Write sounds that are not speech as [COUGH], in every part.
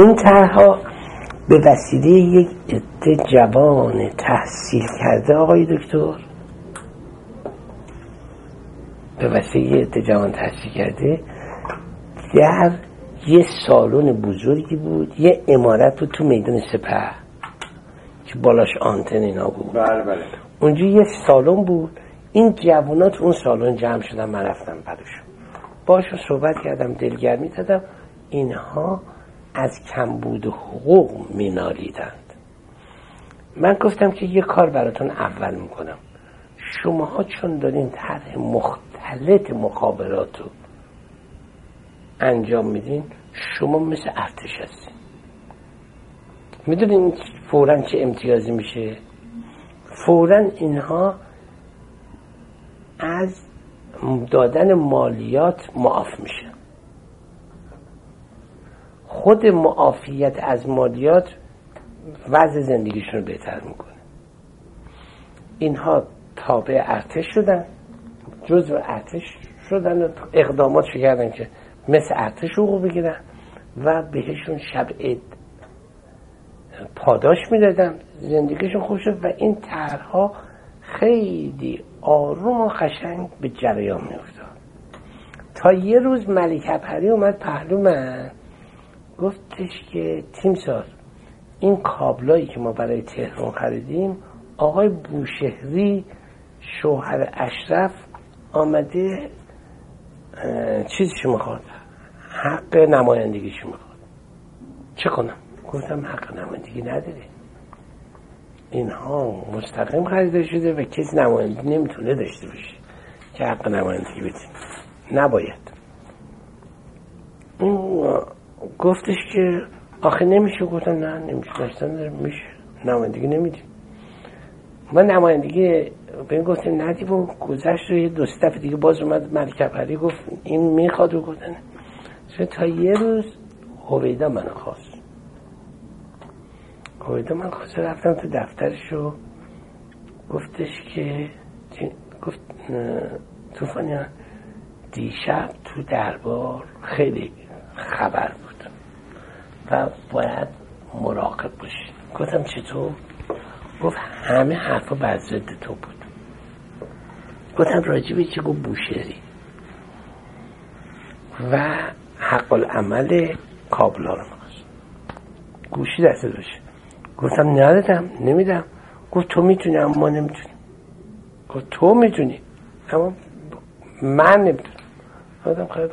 این طرحها به وسیله یک عده جوان تحصیل کرده آقای دکتر. به وسیله عده جوان تحصیل کرده. در یه سالن بزرگی بود یه امارت بود تو میدان سپه که بالاش آنتن اینا بود. بله بله. اونجا یه سالن بود. این جوانات اون سالن جمع شدن من رفتم براشون باشون صحبت کردم دلگرمی دادم. اینها از کمبود حقوق مینالیدند. من گفتم که یه کار براتون اول می‌کنم. شماها چون دارین طرح مختلط مخابرات رو انجام میدین شما مثل ارتش هستین. می‌دونین فورا چه امتیازی میشه؟ فورا اینها از دادن مالیات معاف میشه. خود معافیت از مالیات وضع زندگیشون رو بهتر می‌کنه. اینها تابع ارتش شدن جزو ارتش شدن و اقدامات کردن که مثل ارتش حقوق بگیرن و بهشون شب عید پاداش می‌دادن زندگیشون خوب شد و این طرحها خیلی آروم و قشنگ به جریان میافتاد. تا یه روز ملک اپری اومد پهلو من گفتش که تیمسار این کابلایی که ما برای تهران خریدیم آقای بوشهری شوهر اشرف آمده چیزش می‌خواد حق نمایندگیش می‌خواد. چه کنم؟ گفتم حق نمایندگی نداره. اینها مستقیم خریده شده و کسی نمایندگی نمی‌تونه داشته باشه که حق نمایندگی بدیم نباید. گفتش که آخه نمیشه. گفتم نه نمیشه. داشتن میشه. نمایندگی نمیدیم. ما نمایندگی این گفتیم ندیم و گذشت رو یه دو دفعه دیگه باز اومد ملک گفت این می‌خواد رو گفتن. تا یه روز هویدا من خواست. هویدا من خواست. رفتم تو دفترش و گفتش که گفت توفانی دیشب تو دربار خیلی خبر بود. و باید مراقب باشید گفتم چطور؟ گفت همه حرفا بر ضد تو بود. گفتم راجبی که گفت بوشهری. و حق العمل کابلا رو می‌خواست گوشی دسته داشت. گفتم ندادم نمیدم. گفت تو می‌تونی اما ما نمی‌تونیم گفت تو می‌تونی اما من نمی‌تونم. گفتم خیلی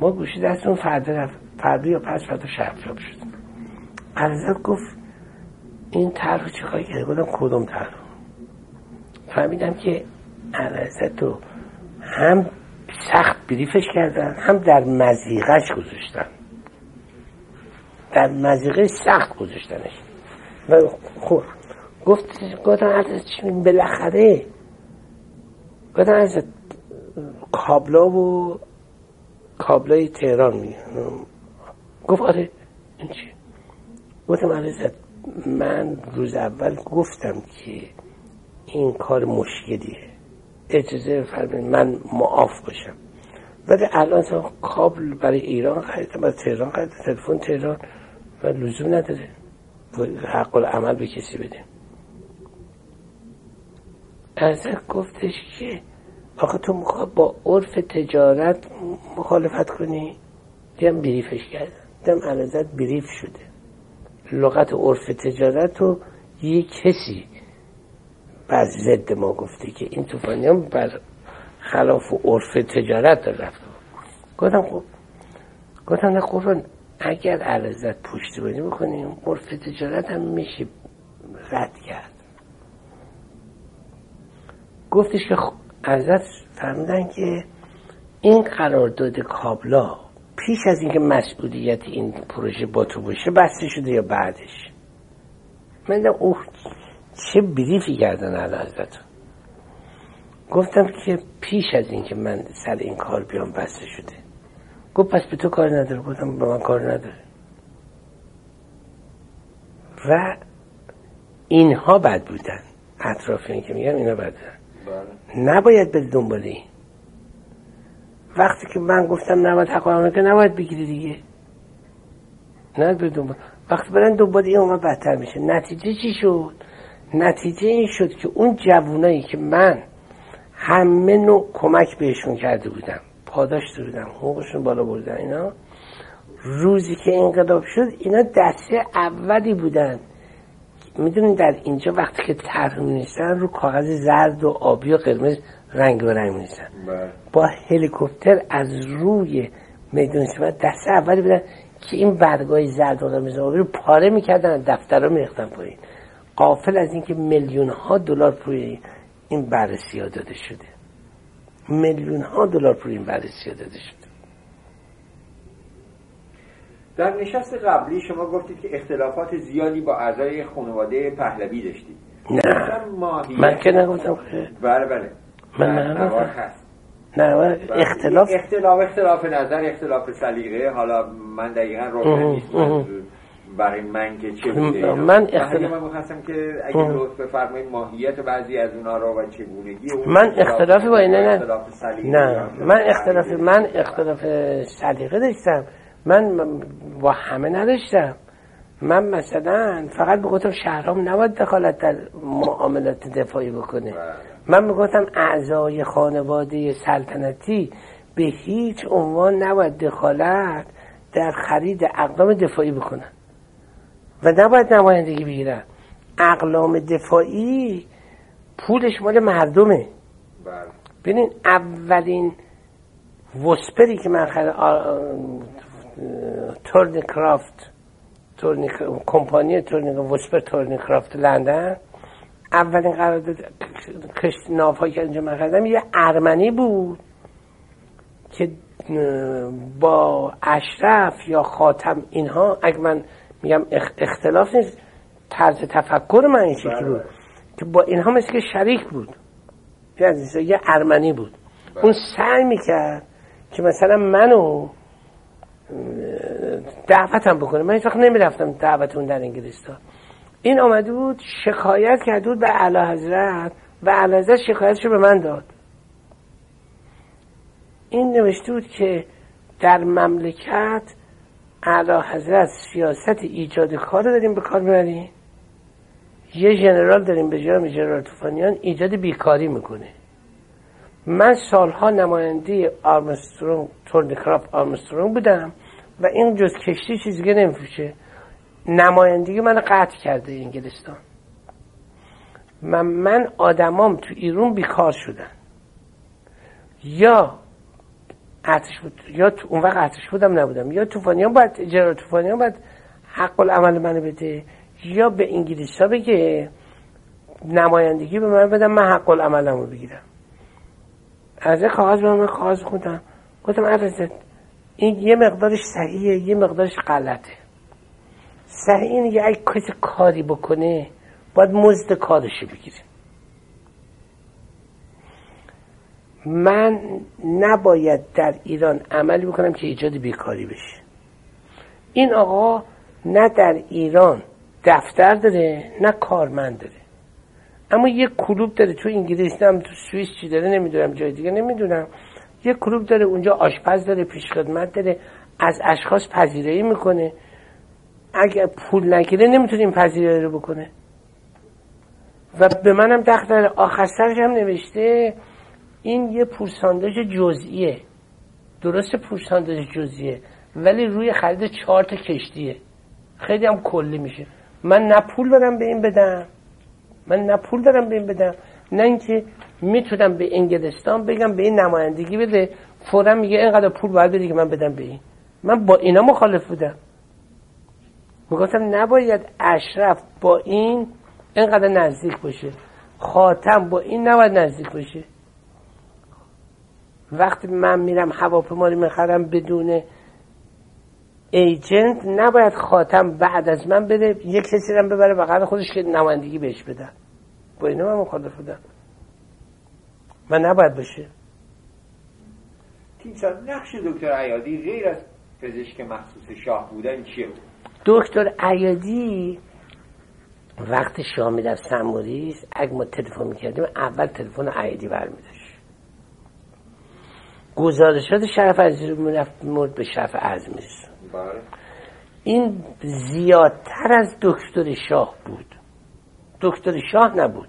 ما گوشی دستمون فردا رفت. فردا یا پس فردا شب شد. عرضت گفت این طرح چی خواهی کرده گفتم کدوم طرح؟ فهمیدم که عرضت رو هم سخت بریفش کردن هم در مزیقش گذاشتن. در مزیقه سخت گذاشتنش. و خب گفت گفتم عرضت بالاخره گفتم عرضت کابلا و کابلای تهران می گفت آره. این چی؟ گفتم عرضت من روز اول گفتم که این کار مشکلیه. اجازه فرمین من معاف باشم. ولی الان کابل برای ایران خریدم برای تهران خریدم تلفن تهران و لزوم نداره. حق العمل به کسی بده. ازت گفتش که آخه تو می‌خواد با عرف تجارت مخالفت کنی؟ دیدم بریفش کردم دیدم علازت بریف شده. لغت عرف تجارت رو یه کسی بر ضد ما گفته که این توفانیان بر خلاف عرف تجارت در رفته. گفتم خب. گفتم نه قربان اگر علازت پشتیبانی بکنیم عرف تجارت هم میشه رد کرد. گفتش که ازت فرمودن که این قرارداد کابلا پیش از اینکه مسئولیت این پروژه با تو باشه بسته شده یا بعدش؟ من اوه چه بریفی کردن الان ازتون. گفتم که پیش از اینکه من سر این کار بیام بسته شده. گفت پس به تو کار نداره. گفتم به من کار نداره. و اینها بد بودن. اطراف این که میگم اینا بد بودن. بله. نباید به دنبال این. وقتی که من گفتم نباید حق که نباید بگیری دیگه. نه دنبال. وقتی برن دنبال این اومد بدتر میشه. نتیجه چی شد؟ نتیجه این شد که اون جوونایی که من همه نوع کمک بهشون کرده بودم پاداش بودم حقوقشون بالا بردن اینا روزی که انقلاب شد اینا دسته اولی بودن. می‌دونین در اینجا وقتی که طرح رو کاغذ زرد و آبی و قرمز رنگ و رنگ نیستن بله. با هلیکوپتر از روی میدون شما دست اولی بودن که این برگای زرد قرمز آبی رو پاره می‌کردن دفتر رو میختن پایین. قافل از اینکه میلیون ها دلار پوی این بررسی ها داده شده. میلیون ها دلار پوی این بررسی ها داده شده. در نشست قبلی شما گفتید که اختلافات زیادی با اعضای خانواده پهلوی داشتید. نه. من که نگفتم. بله بله. من در نگفتم. نوار هست نه بله. اختلاف اختلاف اختلاف نظر اختلاف سلیقه حالا من دقیقا اه، نیست. برای من که چه بوده من من اختلاف- من می‌خواستم که اگه. لطف بفرمایید ماهیت بعضی از اونا رو و چگونگی من اختلافی با اینا نه اختلاف نه من اختلاف. من اختلاف سلیقه داشتم من با همه نداشتم من مثلا فقط می‌گفتم شهرام نباید دخالت در معاملات دفاعی بکنه بله. من می‌گفتم اعضای خانواده سلطنتی به هیچ عنوان نباید دخالت در خرید اقلام دفاعی بکنن و نباید نمایندگی بگیرن اقلام دفاعی پولش مال مردمه بله. ببین اولین وسپری که من خرید تورنی کرافت تورنی کمپانی تورنی وسپر تورنی کرافت لندن اولین قرارداد کشت ناوهایی که اینجا من خریدم یه ارمنی بود که با اشرف یا خاتم اینها اگه من میگم اخ- اختلاف نیست طرز تفکر من این شکلی بله. بود که با اینها مثل که شریک بود. یه این ارمنی بود. اون سعی می‌کرد که مثلا منو دعوتم بکنه. من هیچ وقت نمی‌رفتم دعوتون در انگلستان. این آمده بود شکایت کرده بود به اعلی حضرت و اعلی حضرت شکایتش رو به من داد. این نوشته بود که در مملکت اعلی حضرت سیاست ایجاد کار رو داریم به کار می‌بریم. یه ژنرال داریم به جای ژنرال توفانیان ایجاد بیکاری می‌کنه. من سالها نماینده آرمسترونگ تورنیکراف آرمسترونگ بودم و این جز کشتی چیز دیگه نمیفروشه. نمایندگی من قطع کرده انگلستان. من, من آدمام تو ایرون بیکار شدن. یا ارتش بود یا تو اون وقت ارتش بودم نبودم. یا توفانیان باید جنرال توفانیان باید حق العمل منو بده. یا به انگلیس ها بگه نمایندگی به من بدم من حق العملمو بگیرم. از این کاغذ به من کاغذ خوندم گفتم این یه مقدارش صحیحه یه مقدارش غلطه. صحیح اینه که اگه کسی کاری بکنه باید مزد کارشو بگیره. من نباید در ایران عملی بکنم که ایجاد بیکاری بشه. این آقا نه در ایران دفتر داره نه کارمند داره. اما یه کلوب داره تو انگلیس هم تو سوئیس چی داره نمی‌دونم جای دیگه نمی‌دونم. یه کلوب داره اونجا آشپز داره پیشخدمت داره از اشخاص پذیرایی می‌کنه. اگه پول نگیره نمی‌تونه این پذیرایی رو بکنه. و به منم داره آخر هم نوشته این یه پورسانداژ جزئیه. درست پورسانداژ جزئیه. ولی روی خرید چهار تا کشتیه. خیلی هم کلی میشه. من نه پول دارم به این بدم. من نه پول دارم به این بدم. نه اینکه می‌تونم به انگلستان بگم به این نمایندگی بده. فورا میگه اینقدر پول باید بدی که من بدم به این. من با اینا مخالف بودم. می‌گفتم نباید اشرف با این اینقدر نزدیک باشه. خاتم با این نباید نزدیک باشه. وقتی من میرم هواپیما رو می‌خرم بدون ایجنت نباید خاتم بعد از من بده یک کسی رو ببره بغل خودش که نمایندگی بهش بدن با اینا من مخالف بودم. من نباید باشه. تیمسار نقش دکتر عیادی غیر از پزشک مخصوص شاه بودن چیه؟ بود؟ دکتر عیادی وقتی شاه می‌رفت سموریس اگه ما تلفن می‌کردیم اول تلفن عیادی برمیداشت. گزارشات شرف عزیزی رو می‌رفت مورد به شرف عزمیز بله. این زیادتر از دکتر شاه بود. دکتر شاه نبود.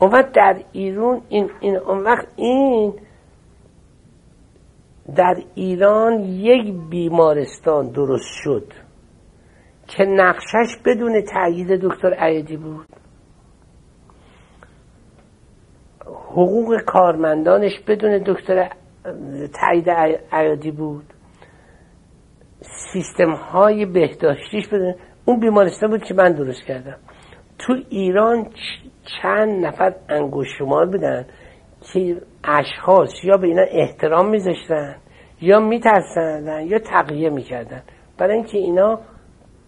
اون وقت در ایران این, این اون وقت این در ایران یک بیمارستان درست شد که نقشش بدون تأیید دکتر عیدی بود. حقوق کارمندانش بدون دکتر تایید عیادی بود. سیستم های بهداشتیش بدون اون بیمارستان بود که من درست کردم. تو ایران چند نفر انگوش شمار بودن که اشخاص یا به اینا احترام میذاشتن یا میترسندن یا تقیه می‌کردن. برای اینکه اینا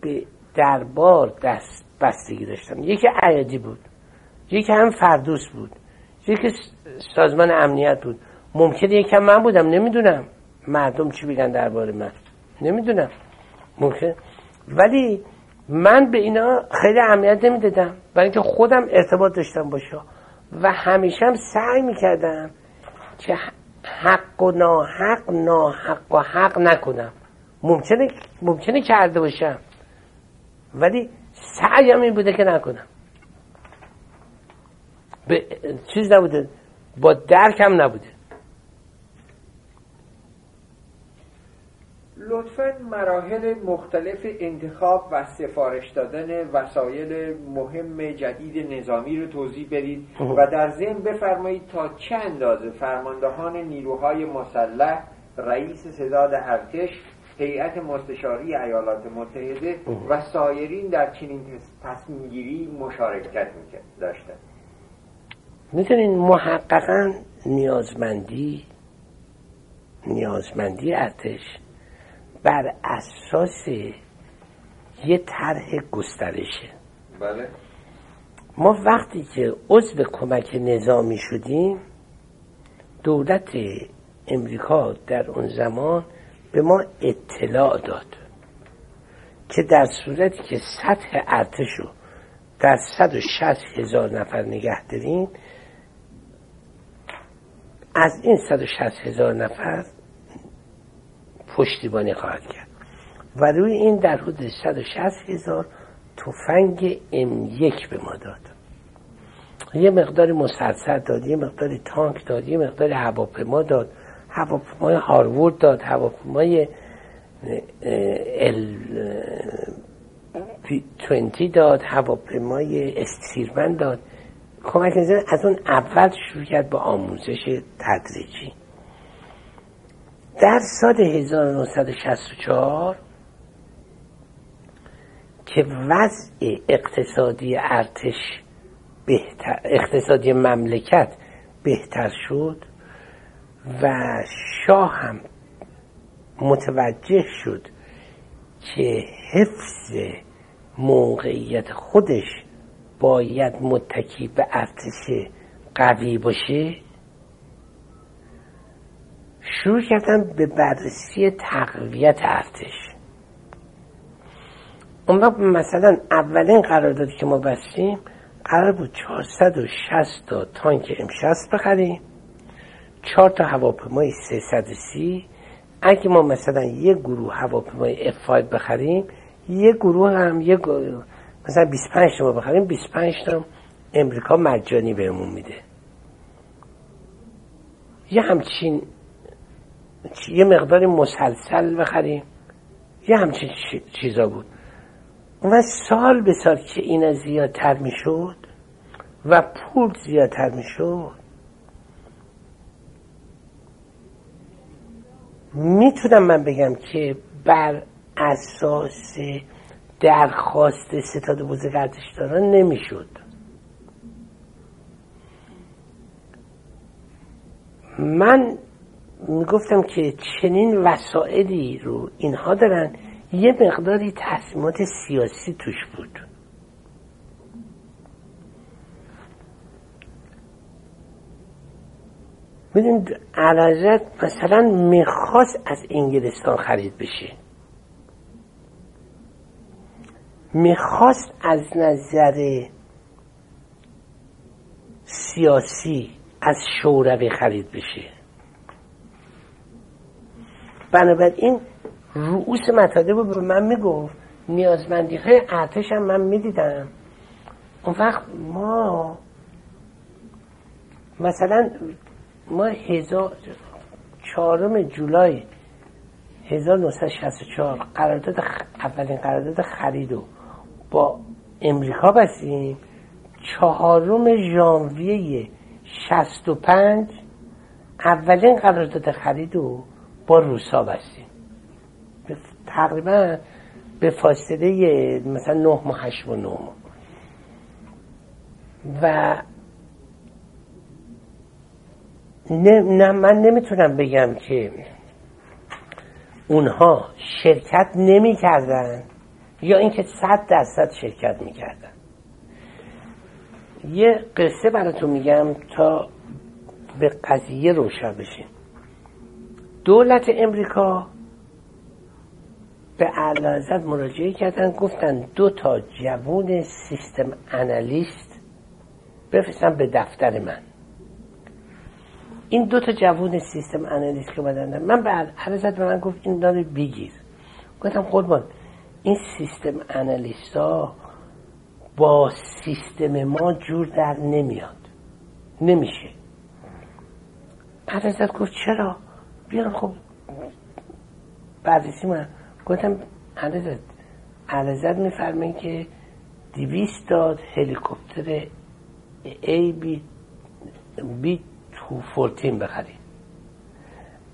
به دربار دست بستگی داشتن. یکی عیادی بود یکی هم فردوس بود یکی سازمان امنیت بود. ممکنه یکم من بودم نمی‌دونم. مردم چی بگن درباره من؟ نمی‌دونم. ممکن. ولی من به اینا خیلی اهمیت نمی‌دادم. برای اینکه خودم ارتباط داشتم با و همیشه هم سعی می‌کردم که حق و ناحق ناحق و حق نکنم. ممکنه ممکنه کرده باشم. ولی سعیم این بوده که نکنم. به چیز نبوده. با درکم نبوده. لطفا مراحل مختلف انتخاب و سفارش دادن وسایل مهم جدید نظامی رو توضیح بدید و در ذهن بفرمایید تا چه اندازه فرماندهان نیروهای مسلح رئیس سداد ارتش هیئت مستشاری ایالات متحده و سایرین در چنین تصمیم گیری مشارکت داشتند. می‌تونین محققا نیازمندی نیازمندی ارتش بر اساس یه طرح گسترشه. بله. ما وقتی که عضو کمک نظامی شدیم دولت امریکا در اون زمان به ما اطلاع داد که در صورتی که سطح ارتش رو در 160 هزار نفر نگه داریم از این 160 هزار نفر پشتیبانی خواهد کرد. و روی این در حدود 160 هزار تفنگ M1 به ما داد. یه مقدار مسلسل داد یه مقدار تانک داد یه مقدار هواپیما داد. هواپیمای هاروارد داد هواپیمای ال 20 داد هواپیمای استیرمن داد. کمک از اون اول شروع کرد با آموزش تدریجی. در سال 1964 که وضع اقتصادی ارتش بهتر اقتصادی مملکت بهتر شد و شاه هم متوجه شد که حفظ موقعیت خودش باید متکی به ارتش قوی باشه. شروع کردن به بررسی تقویت ارتش. اون وقت مثلا اولین قراردادی که ما بستیم قرار بود 460 تا تانک M60 بخریم. 4 تا هواپیمای 330 اگه ما مثلا یه گروه هواپیمای F5 بخریم یه گروه هم یه گروه مثلا 25 تا بخریم 25 تا امریکا مجانی بهمون میده. یه همچین یه مقدار مسلسل بخریم. یه همچین چیزا بود. و سال به سال که اینا زیادتر می‌شد و پول زیادتر می‌شد. می‌تونم من بگم که بر اساس درخواست ستاد بزرگ دارن نمی‌شد. من می‌گفتم که چنین وسائلی رو اینها دارن یه مقداری تصمیمات سیاسی توش بود. می‌دونید علازت مثلا می‌خواست از انگلستان خرید بشه. می‌خواست از نظر سیاسی از شوروی خرید بشه. بنابراین رؤوس مطالب رو من می‌گفت. نیازمندی های ارتش هم من می‌دیدم. اون وقت ما مثلا ما هزار چهارم جولای 1964 قرارداد اولین قرارداد خرید رو با امریکا بستیم. چهارم ژانویه 65 اولین قرارداد خرید رو با روسا بستیم. تقریبا به فاصله مثلا نه ماه هشت و نه و نه من نمی‌تونم بگم که اونها شرکت نمی‌کردن یا اینکه صد درصد شرکت می‌کردن. یه قصه براتون میگم تا به قضیه روشن بشین دولت امریکا به اعلی مراجعه کردن گفتن دو تا جوون سیستم انالیست بفرستن به دفتر من. این دو تا جوون سیستم انالیست که بدن من به عرضت به من گفت این داره بگیر. گفتم قربان این سیستم انالیست ها با سیستم ما جور در نمیاد. نمیشه. عرضت گفت چرا؟ بیان خب. بررسی من گفتم عرضت عرضت میفرمین که دیویست داد هلیکوپتر ای بی بی تو فورتین بخرید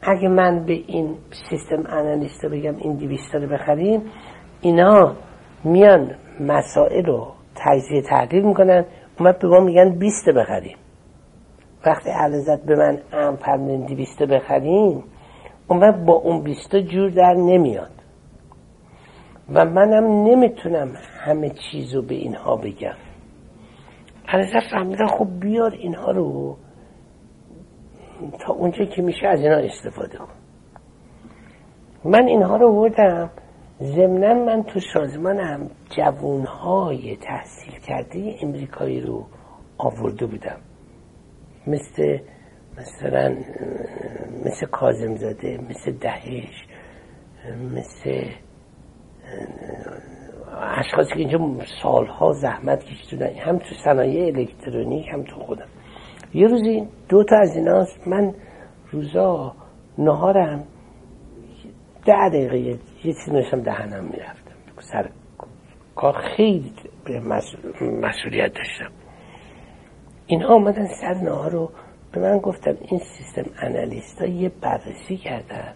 اگه من به این سیستم انالیست بگم این دیویست رو بخریم اینا میان مسائل رو تجزیه تحلیل می‌کنن اومد به ما میگن بیست بخریم. وقتی علازت به من ام فرمودین دیویست بخریم اون با اون بیستا جور در نمیاد. و منم نمی‌تونم همه چیز رو به اینها بگم. علازت فهمیدن خب بیار اینها رو تا اونجا که میشه از اینا استفاده کن. من اینها رو بردم. ضمنا من تو سازمانم جوانهای تحصیل کرده امریکایی رو آورده بودم. مثل مثلا مثل کازم زاده مثل دهش مثل اشخاصی که اینجا سالها زحمت کشیدن هم تو صنایع الکترونیک هم تو خودم. یه روزی دو تا از ایناست من روزا نهارم ده دقیقه یه چیزی نوشتم دهنم می‌رفتم سر کار خیلی مسئولیت داشتم. اینها آمدن سر رو به من گفتن این سیستم انالیست ها یه بررسی کردن.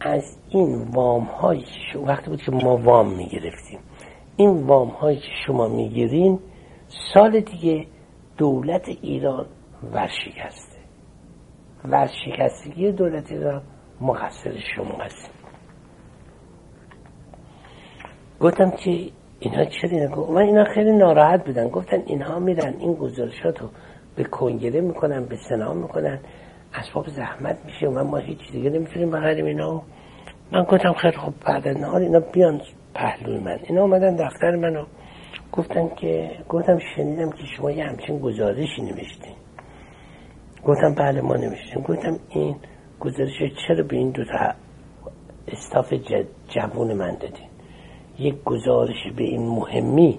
از این وام هایی که وقتی بود که ما وام می‌گرفتیم. این وام هایی که شما می‌گیرین سال دیگه دولت ایران ورشکسته. ورشکستگی دولت ایران مقصر شما هست. گفتم که اینها چرا من اینا خیلی ناراحت بودن. گفتن اینها میرن این گزارشات رو به کنگره می‌کنن به سنا می‌کنن. اسباب زحمت میشه و من ما هیچ دیگه نمی‌تونیم بخریم اینا. من گفتم خیلی خب بعد نهار اینا بیان پهلوی من. اینا اومدن دفتر منو. گفتن که گفتم شنیدم که شما یه همچین گزارشی نوشتین گفتم بله ما نوشتیم. گفتم این گزارش چرا به این دو تا استاف جوون من دادین؟ یک گزارش به این مهمی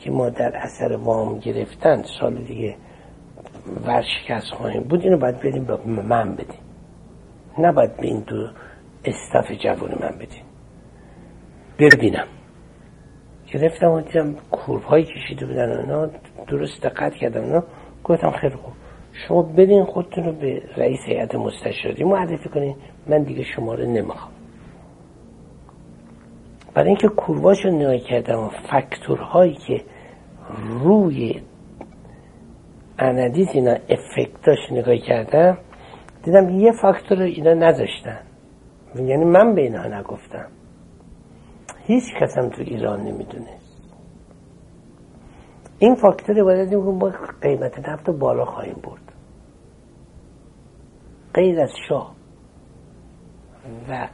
که ما در اثر وام گرفتن سال دیگه ورشکست خواهیم بود اینو باید بدیم به من بدیم نباید به این دو استاف جوان من بدیم ببینم. گرفتم و دیدم کورب هایی کشیده بودن اونا درست دقت کردم اونا گفتم خیلی خوب. شما بدین خودتون رو به رئیس هیئت مستشاری معرفی کنین. من دیگه شما رو نمی‌خوام. برای اینکه کورواش رو نگاه کردم و فکتورهایی که روی انالیز اینا افکت داشت نگاه کردم دیدم یه فاکتور رو اینا نداشتن یعنی من به اینا نگفتم. هیچ کسم تو ایران نمی‌دونست. این فاکتور باید ما قیمت نفت رو بالا خواهیم برد. غیر از شاه. و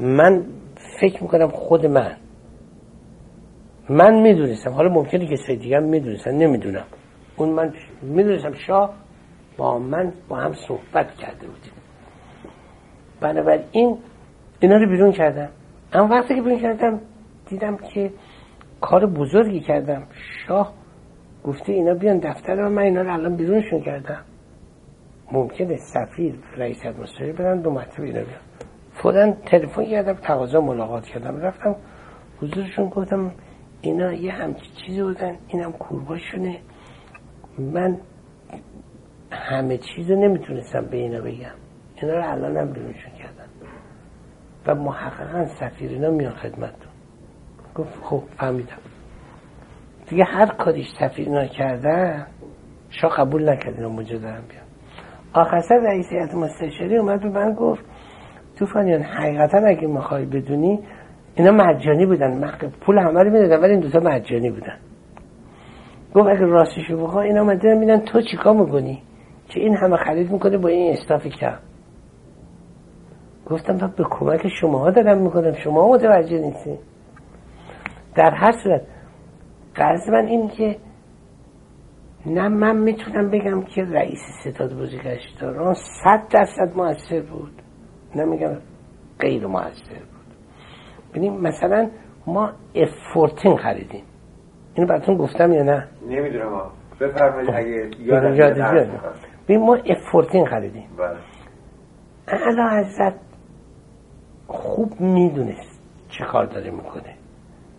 من فکر می‌کنم خود من. من می‌دونستم. حالا ممکنه که دیگه هم می‌دونستم نمی‌دونم. اون من می‌دونستم شاه با من با هم صحبت کرده بودیم بنابراین اینا رو بیرون کردم. اما وقتی که بین کردم دیدم که کار بزرگی کردم. شاه گفته اینا بیان دفتر رو من اینا رو الان بیرونشون کردم. ممکنه سفیر رئیس ادمنستراتیو بدن دو مرتبه اینا بیان. فورا تلفن کردم تقاضا ملاقات کردم. رفتم حضورشون گفتم اینا یه همچی چیزی بودن اینم کورباشونه. من همه چیز رو نمی‌تونستم به اینا بگم. اینا رو الان هم بیرونشون کردن. و محققا سفیر اینا میان خدمتتون. گفت خب فهمیدم. دیگه هر کاریش سفیر اینا کردن شاه قبول نکرد اینا مجددا بیان. آخر سر رئیس اومد به من گفت توفانیان حقیقتا اگه می‌خوای بدونی اینا مجانی بودن. پول همه رو می‌دادن ولی این دوتا مجانی بودن. گفت اگه راستشو بخواه اینا مدن میدن تو چیکار می‌کنی؟ که این همه خرید می‌کنه با این استاف کم. گفتم تا به کمک شماها دارم می‌کنم. شما متوجه نیستی در هر صورت قرض من این که نه من می‌تونم بگم که رئیس ستاد بازیگشتاران صد درصد موثر بود. نمیگم غیر موثر بود. ببینیم مثلا ما F14 خریدیم. اینو براتون گفتم یا نه؟ نمی‌دونم بفرمایید اگه یادم ببین ما F14 خریدیم. بله. اعلی حضرت خوب می‌دونست چه کار داره می‌کنه.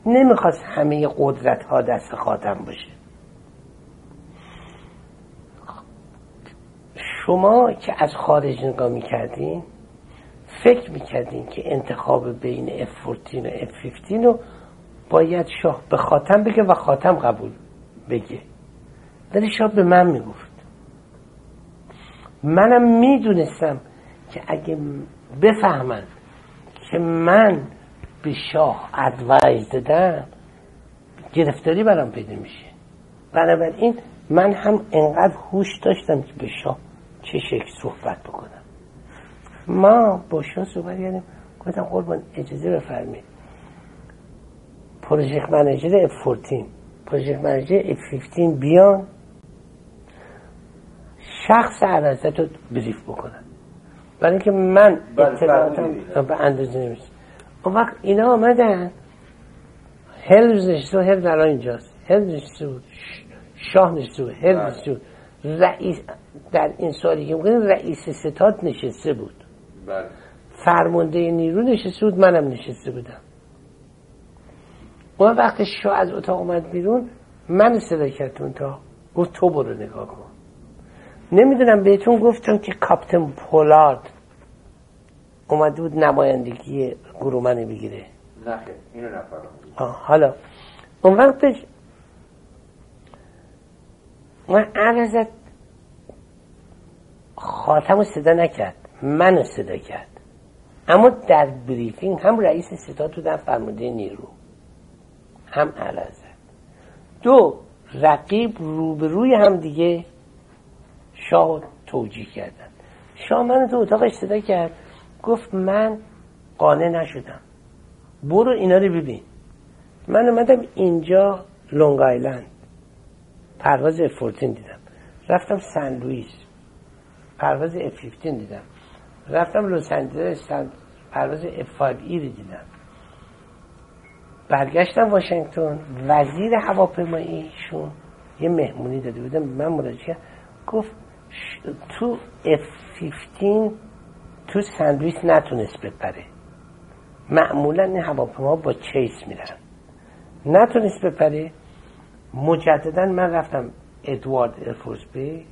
نمی‌خواست همه قدرت ها دست خاتم باشه. شما که از خارج نگاه می‌کردین فکر می‌کردین که انتخاب بین F14 و F15 رو باید شاه به خاتم بگه و خاتم قبول بگه. ولی شاه به من می‌گفت. منم می‌دونستم که اگه بفهمن که من به شاه ادوایز دادم گرفتاری برام پیدا میشه. بنابراین من هم انقدر هوش داشتم که به شاه چه شکل صحبت بکنم. ما با شاه صحبت کردیم. گفتم قربان اجازه بفرمایید. پروژکت منیجر F14. پروژکت منیجر F15 بیان. شخص عرضت رو بریف بکنن. برای اینکه من اطلاعاتم به اندازه نمیشه اون وقت اینا آمدن. هلز نشسته و هلز الان اینجاست. هلز نشسته بود. شاه نشسته بود هلز نشسته بود. رئیس در این سالی که می‌کنیم رئیس ستاد نشسته بود. بله. فرمانده نیرو نشسته بود منم نشسته بودم. اون وقت شاه از اتاق اومد بیرون من صدا کرد اون تا گفت تو برو نگاه کن. نمی‌دونم بهتون گفتم که کاپتن پولارد اومده بود نمایندگی گرومن بگیره. نه اینو نفرم حالا. اون وقتش من عرضت خاتم رو صدا نکرد. منو صدا کرد. اما در بریفینگ هم رئیس ستاد تو در فرمانده نیرو. هم عرضت دو رقیب روبروی هم دیگه شاه توجیه کردن. شاه من تو اتاقش صدا کرد. گفت من قانع نشدم. برو اینا رو ببین. من اومدم اینجا لونگ آیلند. پرواز F14 دیدم. رفتم سن لوئیس. پرواز F15 دیدم. رفتم لس آنجلس پرواز F5 ای رو دیدم. برگشتم واشنگتن وزیر هواپیماییشون یه مهمونی داده بودم من مراجعه گفت تو F15 تو سندویچ نتونست بپره. معمولا این هواپیما با چیس میرن. نتونست بپره. مجددا من رفتم ادوارد ارفورس بیس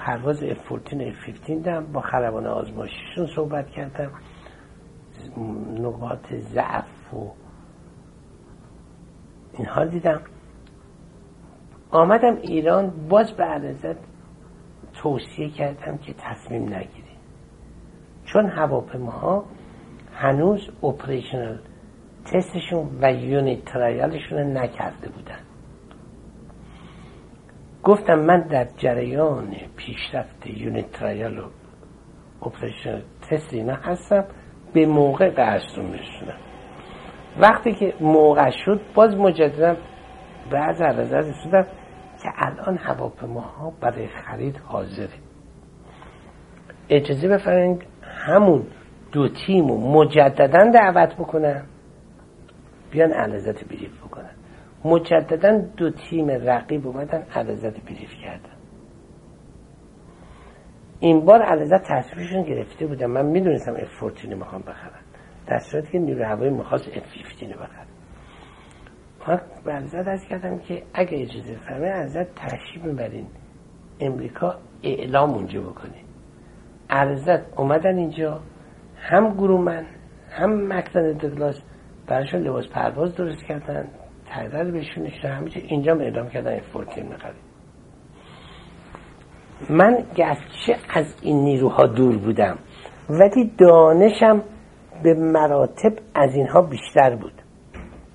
پرواز F14 F15 دم با خلبان آزمایشیشون صحبت کردم. نقاط ضعف و اینها دیدم. آمدم ایران باز به عرضت توصیه کردم که تصمیم نگیری چون هواپیماها هنوز اپریشنال تستشون و یونیت ترایالشون نکرده بودن. گفتم من در جریان پیشرفت یونیت ترایال و اپریشنال تست اینا هستم به موقع قصد رو میرسونم. وقتی که موقع شد باز مجددا بعد از رسیدم که الان هواپیماها برای خرید حاضره. اجازه بفرمایید همون دو تیم رو مجددا دعوت بکنم بیان علازت بریف بکنن. مجددا دو تیم رقیب اومدن علازت بریف کردن. این بار علازت تصویرشون گرفته بودم من می‌دونستم اف 14 می‌خوام بخرم در صورتی که نیروی هوایی می‌خواست اف 15 بخرم من به علازت از کردم که اگه اجازه فرمه علازت تشریف می‌برین امریکا اعلام اونجا بکنین علازت اومدن اینجا. هم گرومن هم مکتن دگلاس برایشون لباس پرواز درست کردن. تقدر بهشون نشتن همینجا اینجا اعلام کردن اف 14 می‌خریم من گرچه از این نیروها دور بودم ولی دانشم به مراتب از اینها بیشتر بود.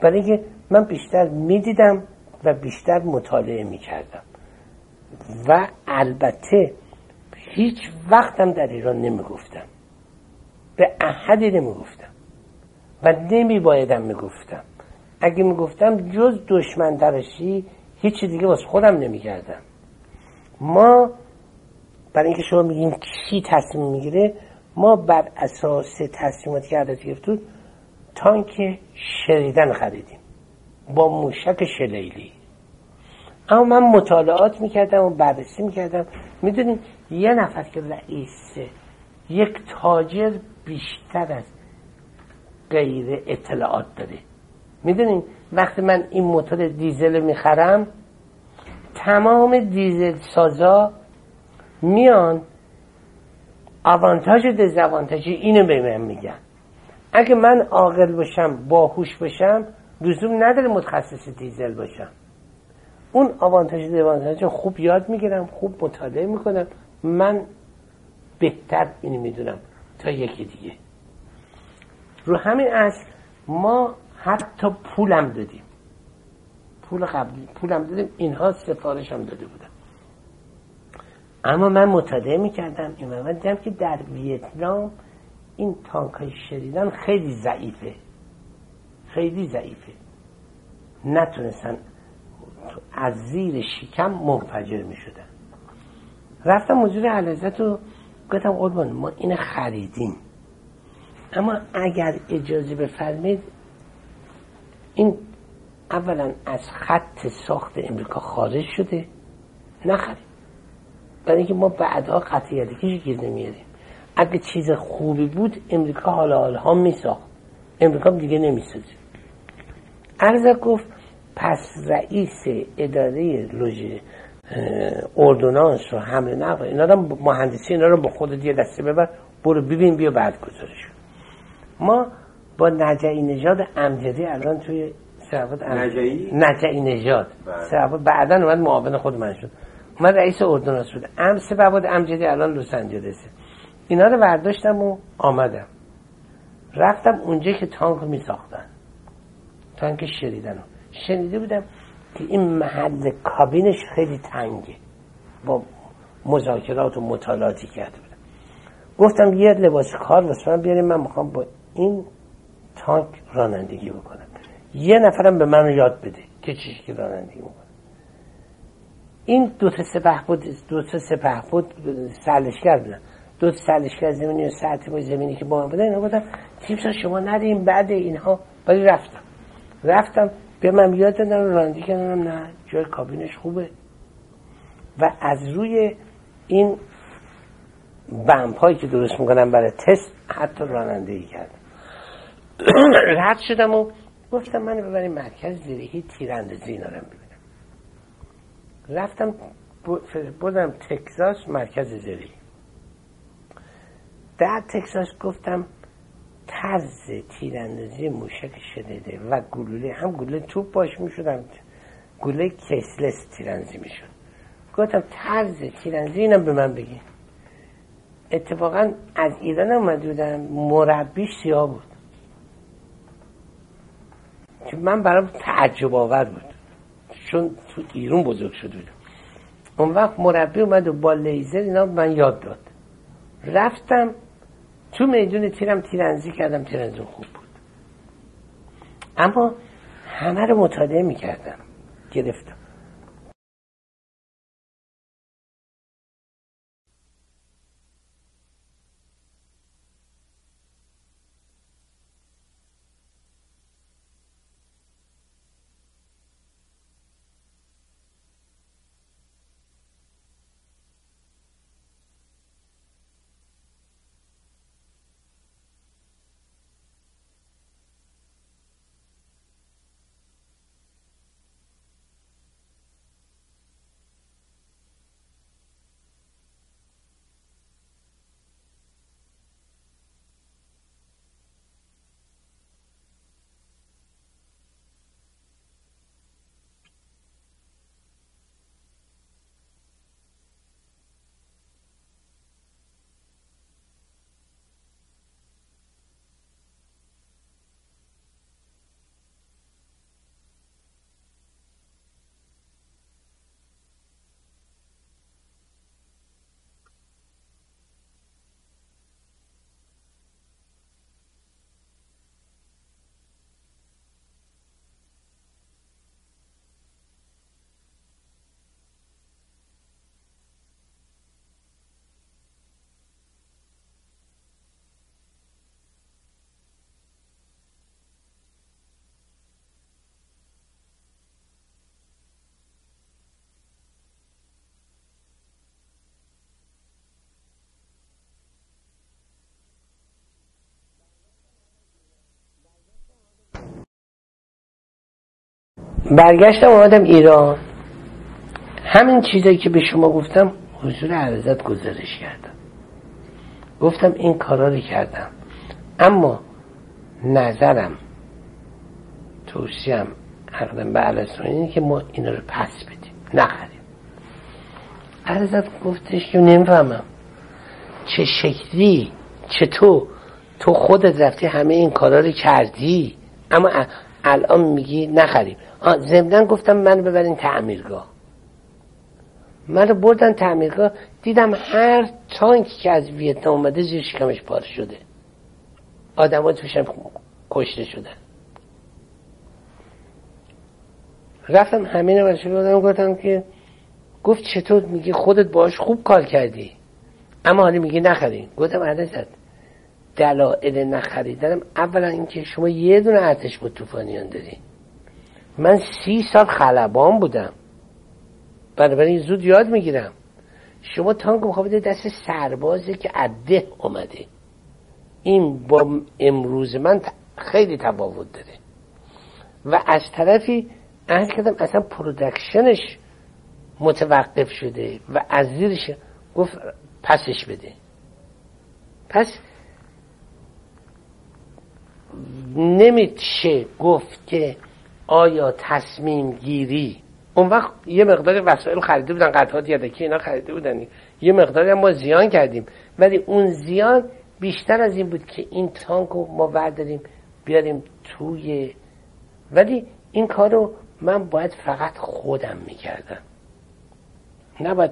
برای اینکه من بیشتر می‌دیدم و بیشتر مطالعه می‌کردم. و البته هیچ وقتم در ایران نمی‌گفتم. به احدی نمی‌گفتم. و نمی بایدم می‌گفتم. اگه می‌گفتم جز دشمن درشی هیچ دیگه واسه خودم نمی‌کردم. ما برای اینکه شما میگیم کی تصمیم می‌گیره ما بر اساس تصمیماتی که عدد گرفتون تانک شریدن خریدیم. با موشک شلیلی. اما من مطالعات می‌کردم و بررسی می‌کردم. می‌دونیم یه نفر که رئیسه یک تاجر بیشتر از غیر اطلاعات داره. می‌دونیم وقتی من این موتور دیزل می‌خرم تمام دیزل سازا میان آوانتاژ دزاوانتاژی اینو به من میگن. اگه من عاقل باشم باهوش باشم لزوم نداره متخصص دیزل باشم. اون آوانتاژ دزاوانتاژ خوب یاد می‌گیرم خوب مطالعه می‌کنم. من بهتر اینو می‌دونم تا یکی دیگه. رو همین اصل ما حتی پولم دادیم. پول قبلی پولم دادیم اینها سفارش هم داده بودن. اما من مطالعه می‌کردم این من دیدم که در ویتنام این تانک های شدیدن خیلی ضعیفه. خیلی ضعیفه. نتونستن از زیر شکم منفجر می شدن رفتم مجور علازت رو گفتم قربان ما این خریدیم. اما اگر اجازه بفرمید این اولا از خط ساخت امریکا خارج شده. نخریم. برای اینکه ما بعدها قطعیتی گیر نمیاریم. اگه چیز خوبی بود امریکا حالا حالا ها میساخت. امریکا دیگه نمی‌سازه عرض گفت پس رئیس اداره لوژ اردونانس و حمل نقل اینا رو مهندسی اینا رو با خود دیگه دسته ببر برو ببین بیا بعد گذارش ما با نجعی نژاد امجدی الان توی سرابط نجعی؟ نجعی نژاد. بله. بعدا اومد معاون خود من شد. من رئیس اردوناس بوده ام سه بواد امجدی الان لس آنجلسه اینا رو برداشتم و آمدم. رفتم اونجا که تانک می ساختن تانک شریدن شنیده بودم که این محل کابینش خیلی تنگه. با مذاکرات و مطالعاتی کرده بودم. گفتم یه لباس کار واسه من بیاریم من می‌خوام با این تانک رانندگی بکنم یه نفرم به من یاد بده که چیزی که رانندگی می‌کنم این دو تا سپه بود دو تا سپه بود سرلشگر بودن. دو تا سرلشگر زمینی و ساعت با زمینی که با من بودن اینا بودن تیم شما ندیم بعد اینها. ولی رفتم. رفتم به من یاد دادن رانندگی کردم نه جای کابینش خوبه. و از روی این بمپ هایی که درست می‌کنم برای تست حتی رانندگی کردم [COUGHS] رد شدم و گفتم من ببریم مرکز زیرهی تیراندازی اینا رو ببینم. رفتم بودم تکساس مرکز زیرهی در تکساس گفتم طرز تیراندازی موشک شدیده و گلوله هم گلوله توپ باش می‌شدم گلوله کیسلس تیراندازی می‌شد. گفتم طرز تیراندازی اینم به من بگی اتفاقا از ایران اومده بودم مربی سیاه بود. که من برام تعجب آور بود. چون تو ایران بزرگ شده بودم. اون وقت مربی اومد و با لیزر اینا من یاد داد. رفتم تو میدون تیرم تیرنزی کردم تیرنزی خوب بود. اما همه رو مطالعه می‌کردم. گرفتم. برگشتم آمدم ایران. همین چیزایی که به شما گفتم حضور عرضت گزارش کردم. گفتم این کارا رو کردم. اما نظرم توصیم عقدم به اینه که ما اینا رو پس بدیم نخریم. عرضت گفتش که نمی‌فهمم. چه شکلی چطور تو خودت رفتی همه این کارا رو کردی. اما الان میگی نخریم. زمدن گفتم من ببرین تعمیرگاه. من رو بردن تعمیرگاه دیدم هر تانکی که از ویتنام اومده زیر شکمش پاره شده. آدم ها توشم کشته شدن. رفتم همین رو شروع گفتم که گفت چطور؟ میگی خودت باش خوب کار کردی. اما حالی میگی نخرین. گفتم عدد دلائل نخریدنم اولا اینکه شما یه دونه ارتش با توفانیان داری من سی سال خلبان بودم. بنابراین زود یاد می‌گیرم. شما تانک مخابده دست سربازه که عده اومده. این با امروز من خیلی تفاوت داره. و از طرفی عرض کردم اصلا پرودکشنش متوقف شده و از زیرش گفت پسش بده. پس نمیشه گفت که آیا تصمیم گیری؟ اون وقت یه مقدار وسایل خریده بودن قطعات یدکی اینا خریده بودن. یه مقداری ما زیان کردیم. ولی اون زیان بیشتر از این بود که این تانک رو ما برداریم بیاریم توی. ولی این کار رو من باید فقط خودم می‌کردم. نباید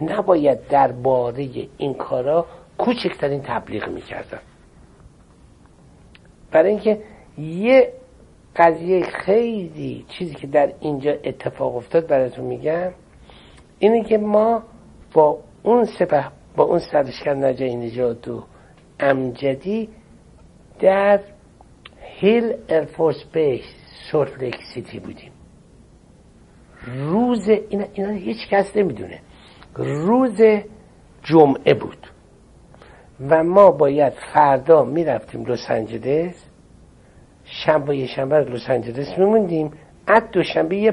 نباید درباره این کارا کوچکترین تبلیغ می‌کردم. برای اینکه یه قضیه خیلی چیزی که در اینجا اتفاق افتاد براتون میگم. اینه که ما با اون سپه با اون سرشکر نجای نجات و امجدی در هیل ارفورس بیس سورت سیتی بودیم. روز اینا, اینا هیچ کس نمی‌دونه. روز جمعه بود. و ما باید فردا می‌رفتیم لس آنجلس. شنبه یه شنبه لس آنجلس میموندیم. از دوشنبه یه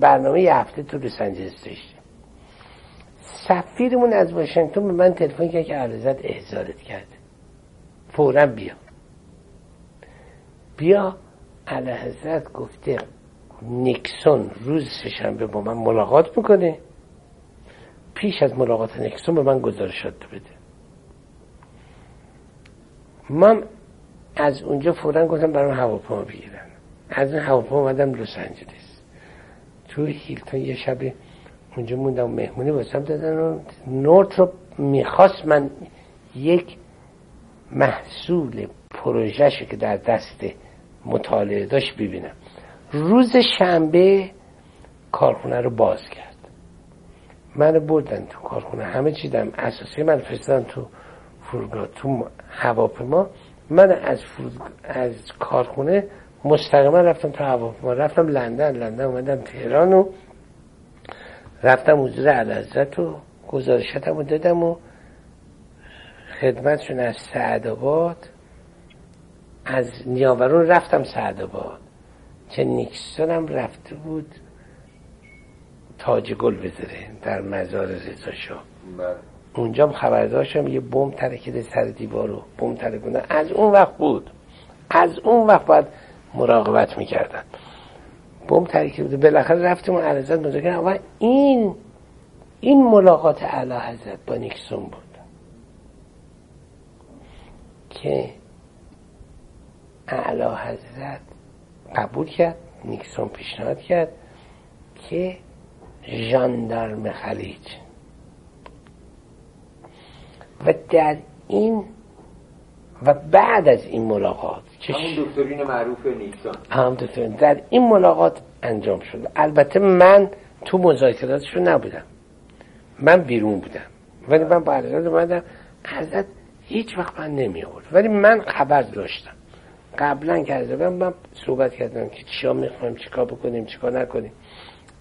برنامه یه هفته تو لس آنجلس داشتیم. سفیرمون از واشنگتن به من تلفن کرد که عرضت احضارت کرد فورا بیا. بیا علی گفته نیکسون روز سهشنبه با من ملاقات می‌کنه. پیش از ملاقات نیکسون به من گزارشات بده. من از اونجا فورا گفتم برام هواپیما بگیرن. از اون هواپیما اومدم لس آنجلس. تو هیلتون یه شب اونجا موندم مهمونی واسم دادن و نورت رو می‌خواست من یک محصول پروژهش که در دست مطالعه داشت ببینم. روز شنبه کارخونه رو باز کرد. من بردن تو کارخونه. همه چی دم اساسی من فرستادن تو فرودگاه تو هواپیما. من از از کارخونه مستقیما رفتم تو هواپیما رفتم لندن. لندن اومدم تهران و رفتم حضور علازت و گزارشتم رو دادم و خدمتشون از سعدآباد از نیاورون رفتم سعدآباد. که نیکسون هم رفته بود تاج گل بذاره در مزار رضا شاه. بله. اونجا هم خبر داشتم یه بم ترکیده سر دیوارو بم ترکونه از اون وقت بود. از اون وقت باید مراقبت می‌کردن. بم ترکیده بوده بالاخره رفتیم اون عرضت مذاکره و این این ملاقات اعلی حضرت با نیکسون بود. که اعلی حضرت قبول کرد نیکسون پیشنهاد کرد که ژاندارم خلیج و در این و بعد از این ملاقات همون دکترین معروف نیکسون. هم دکترین. در این ملاقات انجام شد. البته من تو مذاکراتشو نبودم. من بیرون بودم. ولی من با عرضت اومدم. عرضت هیچ وقت من نمی آورد ولی من خبر داشتم. قبلا کرده من صحبت کردم که چیا می‌خوایم چیکار بکنیم چیکار نکنیم.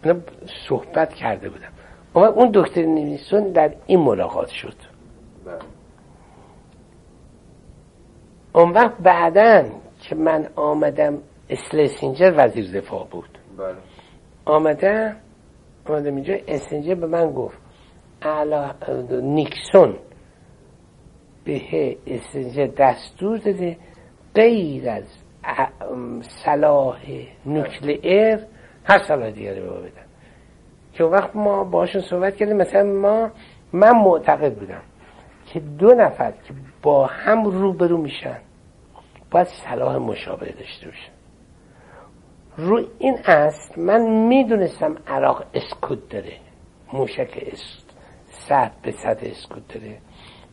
من صحبت کرده بودم. اما اون دکتر نیسون در این ملاقات شد بله. اون وقت بعدا که من آمدم اسلسینجر وزیر دفاع بود بله. آمده آمده اینجا اسنجر به من گفت علا نیکسون به اسنجر دستور داده غیر از صلاح نوکلئر هر صلاح دیگری به بدن که وقت ما باشون صحبت کردیم مثلا ما من معتقد بودم که دو نفر که با هم روبرو میشن. باید صلاح مشابه داشته باشن. رو این است من می‌دونستم عراق اسکوت داره. موشک است سطح به سطح اسکوت داره.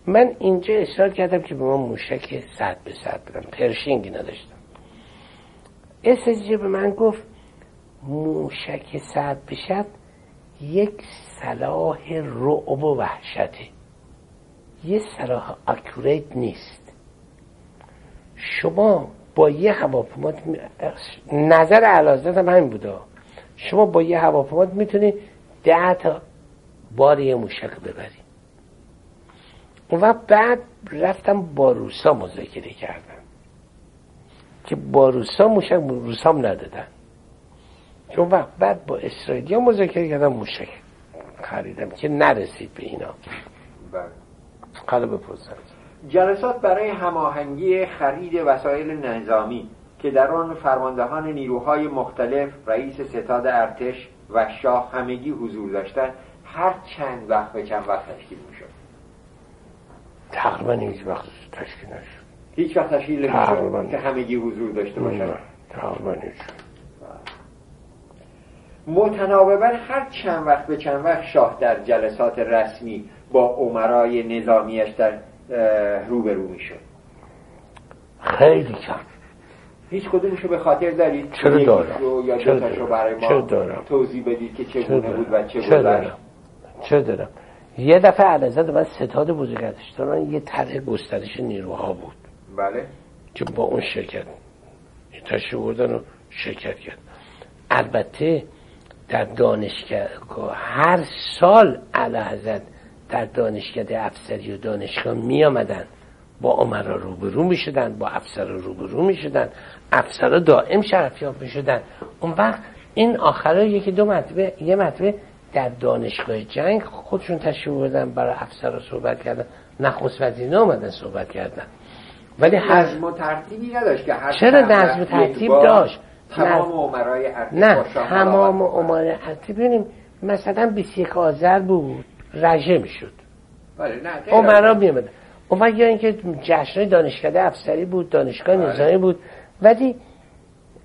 من اینجا اصرار کردم که به ما موشک سطح به سطح بدم پرشینگی نداشتم. اسجی به من گفت موشک سطح بشد یک صلاح رعب و وحشته. یه صلاح اکوریت نیست. شما با یه هواپیما نظر علازت هم همین بوده. شما با یه هواپیما می‌تونی ده تا بار یه موشک ببری. و بعد رفتم با روسا مذاکره کردم. که با روسا موشک روسام ندادن. چون وقت بعد با اسرائیلیا مذاکره کردم موشک خریدم که نرسید به اینا. حالا بپرسن جلسات برای هماهنگی خرید وسایل نظامی که در آن فرماندهان نیروهای مختلف رئیس ستاد ارتش و شاه همگی حضور داشتند هر چند وقت به چند وقت تشکیل می‌شد. تقریبا هیچ وقت تشکیل نشد. هیچ وقت تشکیل نمی‌شد که همگی حضور داشته باشند. تقریبا هیچ متناوبا هر چند وقت به چند وقت شاه در جلسات رسمی با عمرای نظامیش در روبرو می‌شد. خیلی کم. هیچ کدومشو به خاطر دارید؟ چرا دارم؟ یا چرا دارم؟ برای ما چرا دارم؟ توضیح بدید که چگونه بود و چه چرا دارم؟ چرا دارم؟ یه دفعه علازت من ستاد بزرگداشتان یه طرح گسترش نیروها بود. بله. که با اون شرکت. تشریف بردن و شرکت کرد. البته در دانشگاه هر سال علا حضرت در دانشکده افسری و دانشگاه می آمدن با عمرا روبرو می شدن با افسر روبرو می شدن افسر دائم شرفیاب می شدن اون وقت این آخرا یکی دو مرتبه یه مرتبه در دانشگاه جنگ خودشون تشریف بردن برای افسر صحبت کردن. نخست وزیر آمدن صحبت کردن. ولی هر نظم ترتیبی نداشت که هر چرا نظم ترتیب داشت؟ تمام عمرای نه. تمام عمرای ارتش ببینیم مثلا 21 آذر بود. رژه می‌شد. بله نه عمرا میامدن اون یا اینکه جشن دانشکده افسری بود دانشگاه بله. نظامی بود. ولی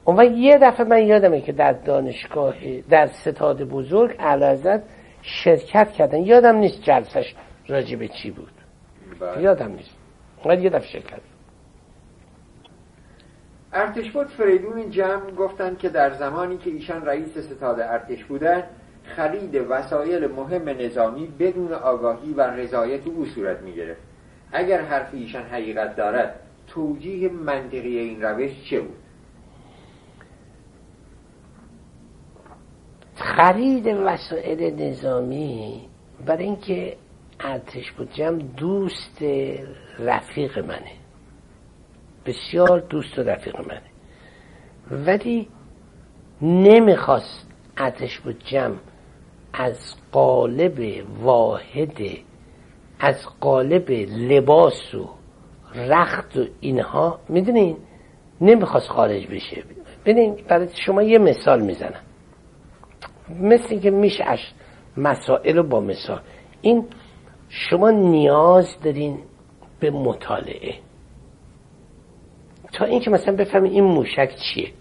اون یه دفعه من یادمه که در دانشگاه در ستاد بزرگ علازت شرکت کردن. یادم نیست جلسش راجع به چی بود. بله. یادم نیست. ولی یه دفعه شرکت ارتش بود فریدون جمع گفتند که در زمانی که ایشان رئیس ستاد ارتش بودن خرید وسایل مهم نظامی بدون آگاهی و رضایت او صورت می گرفت اگر حرف ایشان حقیقت دارد توجیه منطقی این روش چه بود؟ خرید وسایل نظامی برای اینکه ارتش بود جمع دوست رفیق منه. بسیار دوست و رفیق منه. ولی نمی‌خواست ارتش بود جمع از قالب واحد از قالب لباس و رخت و اینها. می‌دونین؟ نمی‌خواست خارج بشه. ببینین برای شما یه مثال می‌زنم. مثل که میشه مسائل رو با مثال. این شما نیاز دارین به مطالعه. تا اینکه مثلا بفهمید این موشک چیه.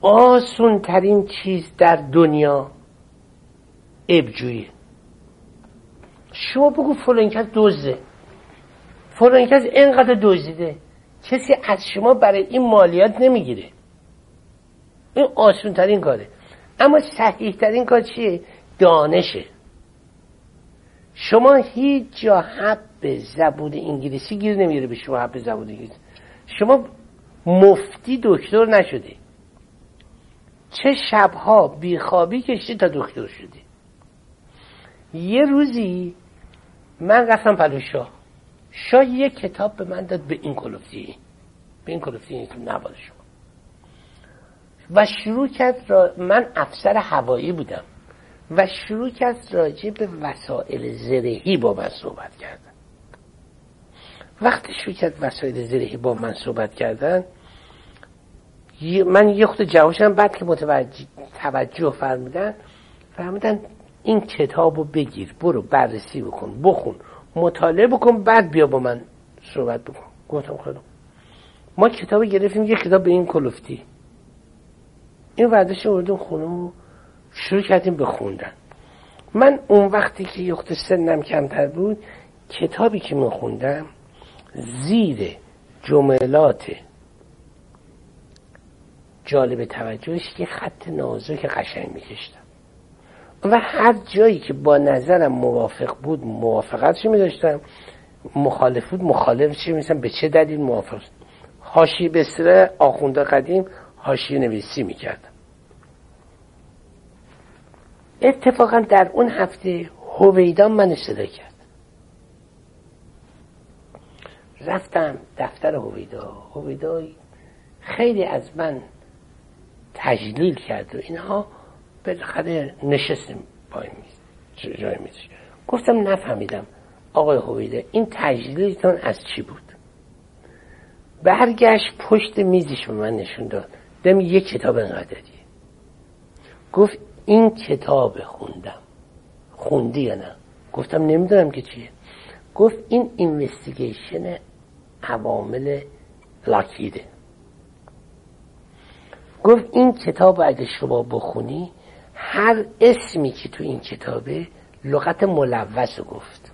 آسون ترین چیز در دنیا ابجویی. شما بگو فلان کس دزده. فلان کس اینقدر دزدیده. کسی از شما برای این مالیات نمی‌گیره. این آسون ترین کاره. اما صحیح ترین کار چیه؟ دانشه. شما هیچ جا حب زبون انگلیسی گیر نمیره به شما حب زبون انگلیسی. شما مفتی دکتر نشده چه شبها بیخوابی کشتی تا دکتر شدی. یه روزی من رفتم پلو شاه شاه یه کتاب به من داد به این کلوفتی. به این کلوفتی این نبال شما و شروع کرد را من افسر هوایی بودم. و شروع کرد راجع به وسایل زرهی با من صحبت کردن. وقتی شروع کرد وسایل زرهی با من صحبت کردن من یه خود جواشم بعد که متوجه توجه فرمودن فرمودن این کتاب رو بگیر برو بررسی بکن بخون مطالعه بکن بعد بیا با من صحبت بکن. گفتم خدا. ما کتاب گرفتیم یه کتاب به این کلفتی. این وردش اردون خونه شروع کردیم به خوندن. من اون وقتی که یخت سنم کمتر بود کتابی که من خوندم زیر جملات جالب توجهش که خط نازک قشنگ میکشتم. و هر جایی که با نظرم موافق بود موافقتش می داشتم مخالف بود مخالفش میسن به چه دلیل موافق؟ هاشی به سر آخونده قدیم هاشی نویسی می‌کردم اتفاقا در اون هفته هویدا من صدا کرد. رفتم دفتر هویدا. هویدا خیلی از من تجلیل کرد و اینها بالاخره نشستیم پای میز جای میزش گفتم نفهمیدم. آقای هویده این تجلیلتان از چی بود؟ برگشت پشت میزش به من نشون داد. دم یه کتاب انقدری. گفت این کتاب خوندم. خوندی یا نه؟ گفتم نمی‌دونم که چیه. گفت این اینوستیگیشن عوامل لاکیده گفت این کتاب اگه شما بخونی هر اسمی که تو این کتابه لغت ملوث گفت.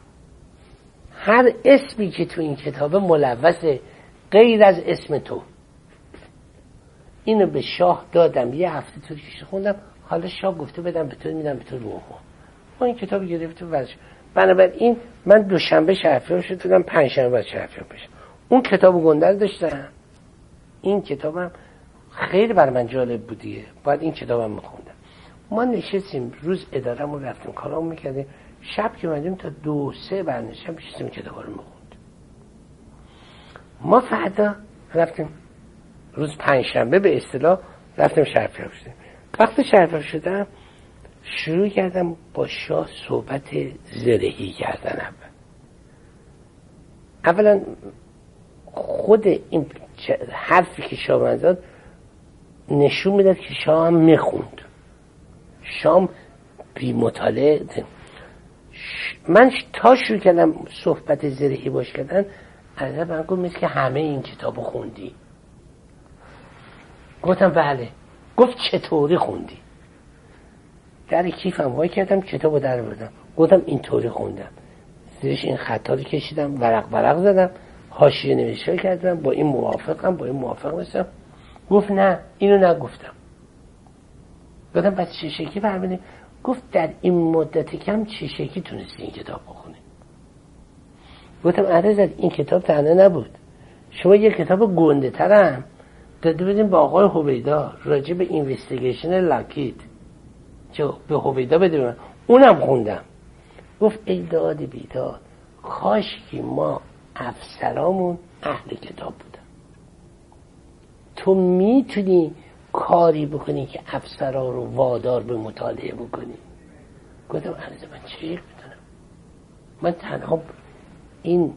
هر اسمی که تو این کتابه ملوث غیر از اسم تو. اینو به شاه دادم. یه هفته تو خوندم. حالا شاه گفته بدم به تو میدم به تو روح ما. این کتاب گرفته ورش بنابراین من دوشنبه شرفیان شد پنج پنجشنبه باید شرفیان بشم اون کتاب گنده داشتم. این کتابم خیلی بر من جالب بودیه باید این کتابم میخوندم. ما نشستیم روز اداره رو رفتیم کارامو می‌کردیم. شب که مدیم تا دو سه برنشم شستیم کتاب رو میخوندیم ما فردا رفتیم روز پنجشنبه به اصطلاح رفتیم شرفیاب شدیم. وقتی شرفیاب شدم شروع کردم با شاه صحبت زرهی کردن اول. اولا خود این حرفی که شاه من نشون می‌داد که شاه هم می‌خوند. شام بی مطالعه من تا شروع کردم صحبت زرهی باش کردن از من گفت که همه این کتاب خوندی. گفتم بله. گفت چطوری خوندی؟ در کیفم وای کردم کتاب در بردم گفتم اینطوری خوندم. زیرش این خطا رو کشیدم ورق ورق زدم. حاشیه نوشته کردم با این موافقم با این موافق نیستم گفت نه اینو نگفتم. گفتم چه شکلی فرمودیم گفت در این مدت کم چه شکلی تونستی این کتاب بخونی. گفتم عرضت این کتاب تنه نبود. شما یه کتاب گنده ترم. داده بدیم با آقای حبیدا راجع به اینوستیگیشن لاکید چه به حبیدا بده من اونم خوندم. گفت ای داد بیداد کاش که ما افسرامون اهل کتاب بودن. تو می‌تونی کاری بکنی که افسرا رو وادار به مطالعه بکنی. گفتم عرض من چه بدونم من تنها این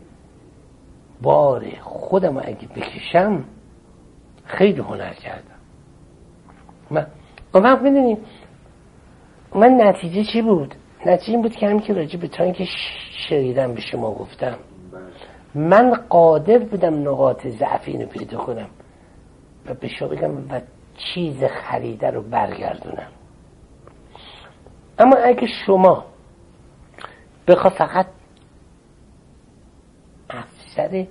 بار خودم اگه بکشم خیلی هنر کردم. من وقت می‌دونی من نتیجه چی بود؟ نتیجه این بود که همین که راجع به تا که شریدم به شما گفتم. من قادر بودم نقاط ضعف اینو پیدا کنم. و به شما بگم و چیز خریده رو برگردونم. اما اگه شما بخوا فقط افسر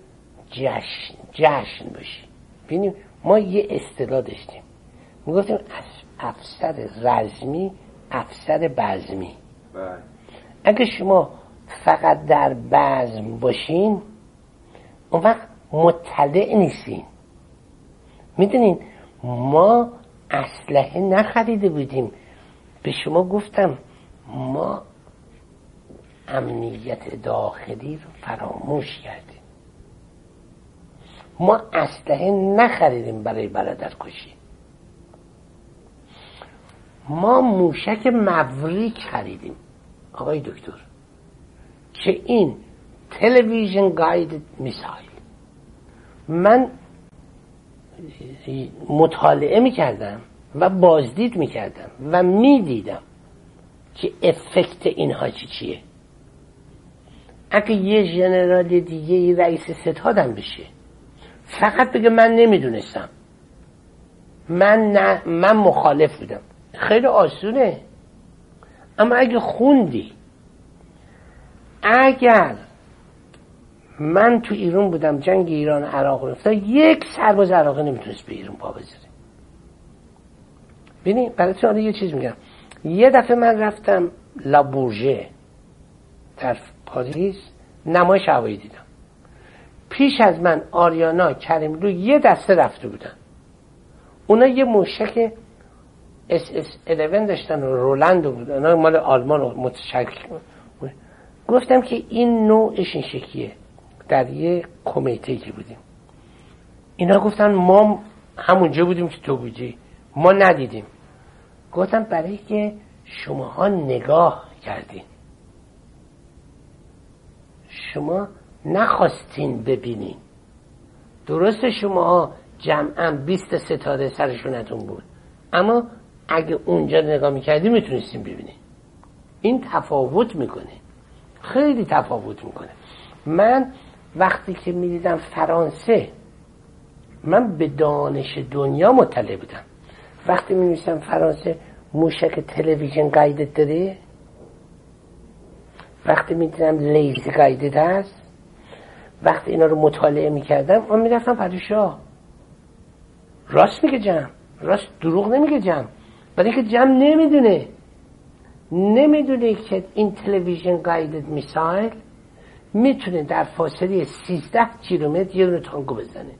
جشن جشن باشی. ببینیم ما یه اصطلاح داشتیم. می‌گفتیم افسر رزمی افسر بزمی. بله. اگه شما فقط در بزم باشین اون وقت مطلع نیستین. می‌دونین؟ ما اسلحه نخریده بودیم. به شما گفتم ما امنیت داخلی رو فراموش کردیم. ما اسلحه نخریدیم برای برادر کشی ما موشک موریک خریدیم. آقای دکتر که این تلویزیون گاید میسایل من مطالعه می‌کردم و بازدید می‌کردم و می‌دیدم که افکت اینها چی چیه. اگه یه جنرال دیگه رئیس ستادم بشه فقط بگه من نمی‌دونستم. من نه من مخالف بودم. خیلی آسونه. اما اگه خوندی اگر من تو ایران بودم جنگ ایران عراق رفته یک سرباز عراقی نمی‌تونست به ایران پا بذاره. ببین برای یه چیز میگم. یه دفعه من رفتم لابورژه در پاریس نمایش هوایی دیدم. پیش از من آریانا رو یه دسته رفته بودن. اونا یه موشک اس اس 11 داشتن و رولند بود اونا مال آلمان متشکل. گفتم که این نوعش این شکیه در یه کمیته بودیم. اینا گفتن ما همونجا بودیم که تو بودی. ما ندیدیم. گفتم برای که شماها نگاه کردین. شما نخواستین ببینین. درست شما جمعا 20 ستاره سرشونتون بود. اما اگه اونجا نگاه می‌کردی می‌تونستیم ببینین. این تفاوت می‌کنه. خیلی تفاوت می‌کنه. من وقتی که می‌دیدم فرانسه من به دانش دنیا مطلع بودم. وقتی می فرانسه موشک تلویزیون گایدت داره. وقتی می‌دیدم لیزی گایدت هست وقتی اینا رو مطالعه می‌کردم من می‌رفتم پادشاه. راست میگه جمع. راست دروغ نمیگه جمع. برای اینکه جمع نمی‌دونه. نمی‌دونه که این تلویزیون گایدد میسایل می‌تونه در فاصله 13 کیلومتر یه دونه تانگو بزنه.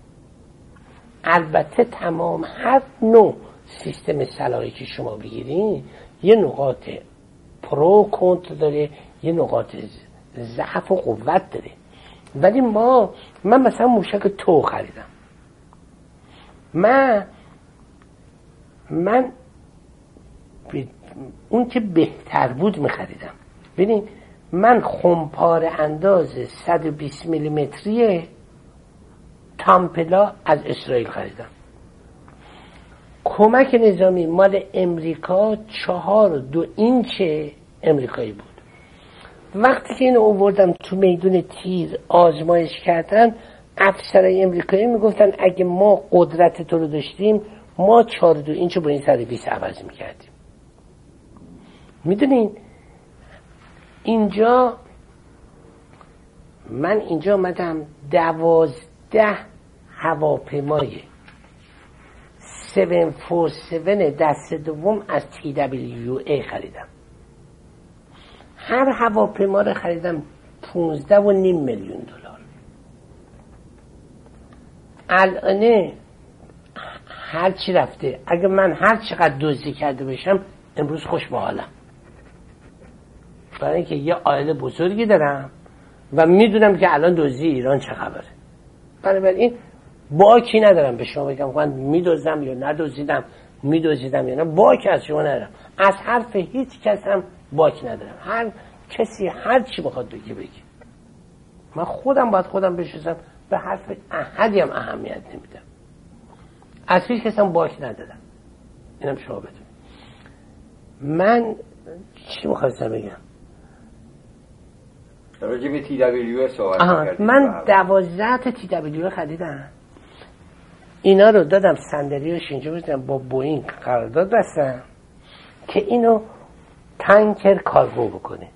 البته تمام هر نوع سیستم سلاحی که شما بگیرین یه نقاط پرو کنت داره یه نقاط ضعف و قوت داره. ولی ما من مثلا موشک تو خریدم. من من اون که بهتر بود میخریدم. ببین من خمپار انداز 120 میلیمتری تامپلا از اسرائیل خریدم. کمک نظامی مال امریکا چهار دو اینچ امریکایی بود. وقتی که اینو اووردم تو میدون تیر آزمایش کردن افسرهای امریکایی می‌گفتن اگه ما قدرت تو رو داشتیم ما چهار دو اینچ با این سر بیس عوض می‌کردیم. می‌دونین؟ اینجا من اینجا آمدم دوازده هواپیمای 747 دست دوم از TWA خریدم. هر هواپیما رو خریدم 15 و نیم میلیون دلار. الان هر چی رفته اگه من هر چقدر دزدی کرده باشم امروز خوش به حالم برای اینکه یه عائله بزرگی دارم و می‌دونم که الان دزدی ایران چه خبره. بنابراین باکی ندارم به شما بگم من میدوزم یا ندوزیدم میدوزیدم یا نه باک از شما ندارم. از حرف هیچ کس هم باک ندارم. هر کسی هر چی بخواد بگی بگی من خودم باید خودم بشوزم به حرف احدی هم اهمیت نمیدم. از هیچ کس هم باک ندارم. اینم شما بدون من چی می‌خواستم بگم؟ راجع به تی دبلیو من دوازده تا تی دبلیو خریدم. اینا رو دادم صندلی اینجا بودم با بوینگ قرارداد بستم که اینو تانکر کارگو بکنه.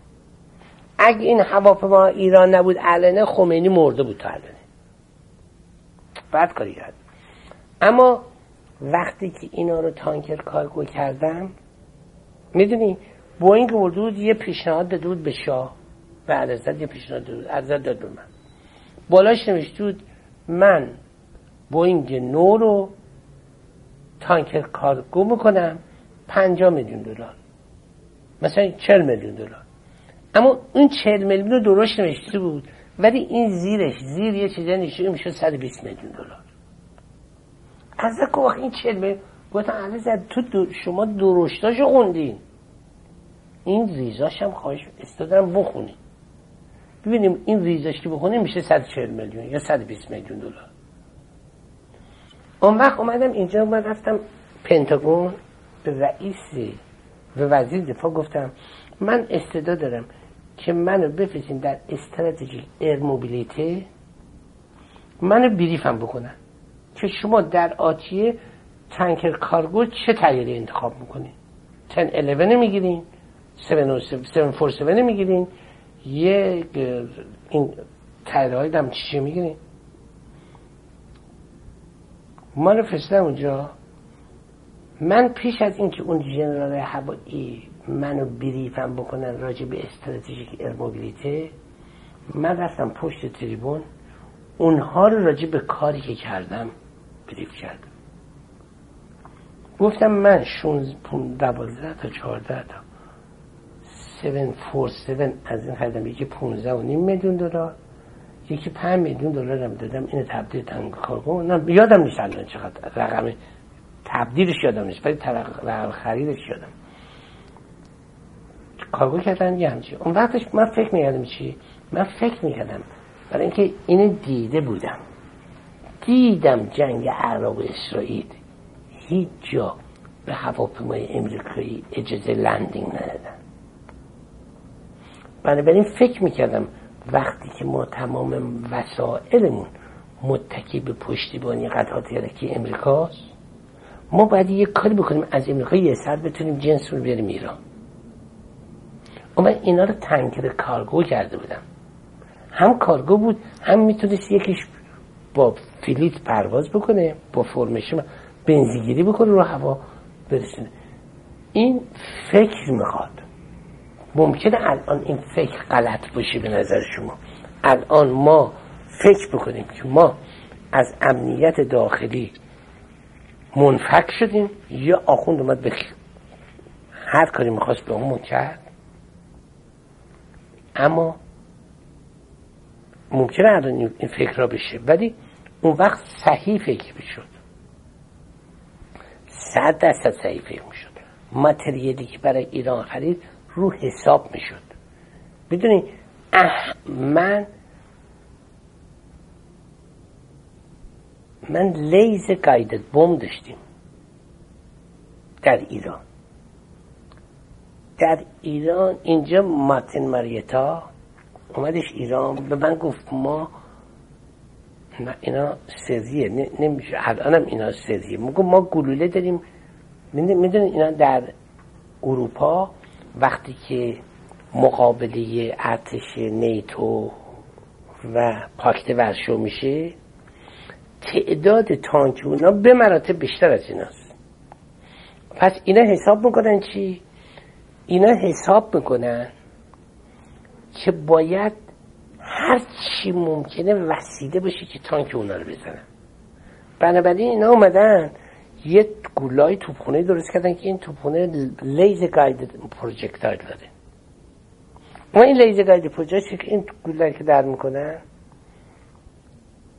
اگه این هواپیما ایران نبود علنه خمینی مرده بود تا علنه بعد کاری کرد. اما وقتی که اینا رو تانکر کارگو کردم می‌دونی بوینگ بود یه پیشنهاد داده بود به شاه. به عرضت یه پیشنهاد بود عرضت داد به من. بالاش نوشته بود من بوینگ نو رو تانکر کارگو می‌کنم پنجا میلیون دلار. مثلا چل میلیون دلار. اما اون چل میلیون رو درست نوشته بود ولی این زیرش زیر یه چیزی نشون میشه 120 میلیون دلار. از این چل میلیون گفتم علی تو شما درشتاشو خوندین. این ریزاش هم خواهش استادرم بخونی ببینیم این ریزاش که بخونیم میشه 140 میلیون یا 120 میلیون دلار. اون وقت اومدم اینجا اومد رفتم پنتاگون به رئیس به وزیر دفاع. گفتم من استعداد دارم که منو بفرستین در استراتژی ایر موبیلیتی منو بریفم بکنن. که شما در آتیه تنکر کارگو چه تغییری انتخاب می‌کنین؟ 1011 می‌گیرین 747 می‌گیرین. یه این تایره های دم چیشه می‌گیرین ما رو فرستم اونجا. من پیش از اینکه اون جنرال هوایی منو بریفم بکنن راجع به استراتژیک ارموبیلیته من رفتم پشت تریبون. اونها رو راجع به کاری که کردم بریف کردم. گفتم من 12 تا 14 تا. 747 از این خریدم. یکی 15 و نیم میلیون دلار یکی 5 میلیون دلار هم دادم. اینو تبدیل تنگ کارگو یادم نیست الان چقدر رقم. تبدیلش یادم نیست ولی رقم خریدش یادم. کارگو کردن یه همچی اون وقتش من فکر می‌کردم چی؟ من فکر می‌کردم برای اینکه اینو دیده بودم. دیدم جنگ عراق و اسرائیل. هیچ جا به هواپیمای امریکایی اجازه landing ندادن. بنابراین فکر می‌کردم وقتی که ما تمام وسائلمون متکی به پشتیبانی قطعات یدکی امریکاست ما باید یه کاری بکنیم از امریکا یه سر بتونیم جنس رو بیاریم ایران. من اینا رو tanker cargo کرده بودم. هم کارگو بود هم می‌تونست یکیش با fleet پرواز بکنه با formation بنزین‌گیری بکنه رو هوا برسونه. این فکر می‌خواد. ممکنه الان این فکر غلط باشه به نظر شما؟ الان ما فکر بکنیم که ما از امنیت داخلی منفک شدیم یا آخوند اومد به هر کاری می‌خواست به اون کرد؟ اما ممکنه الان این فکر را بشه ولی اون وقت صحیح فکر می‌شد. صد درصد صحیح فکر می‌شد. متریالی که برای ایران خرید رو حساب می‌شد. بدونی من من لیز گایدد بوم داشتیم در ایران. در ایران اینجا ماتن ماریتا اومدش ایران به من گفت ما نه اینا سریه نمیشه. الانم اینا سریه. میگم ما گلوله داریم. می‌دونید اینا در اروپا وقتی که مقابله ارتش نیتو و پاکت ورشو میشه تعداد تانک اونا به مراتب بیشتر از ایناست پس اینا حساب می‌کنن چی؟ اینا حساب می‌کنن که باید هر چی ممکنه وسیله باشه که تانک اونا رو بزنن بنابراین اینا اومدن یه گولای توپخونه درست کردن که این توپخونه laser guided projectile داره. ما این laser guided projectile که این گولایی که در می‌کنن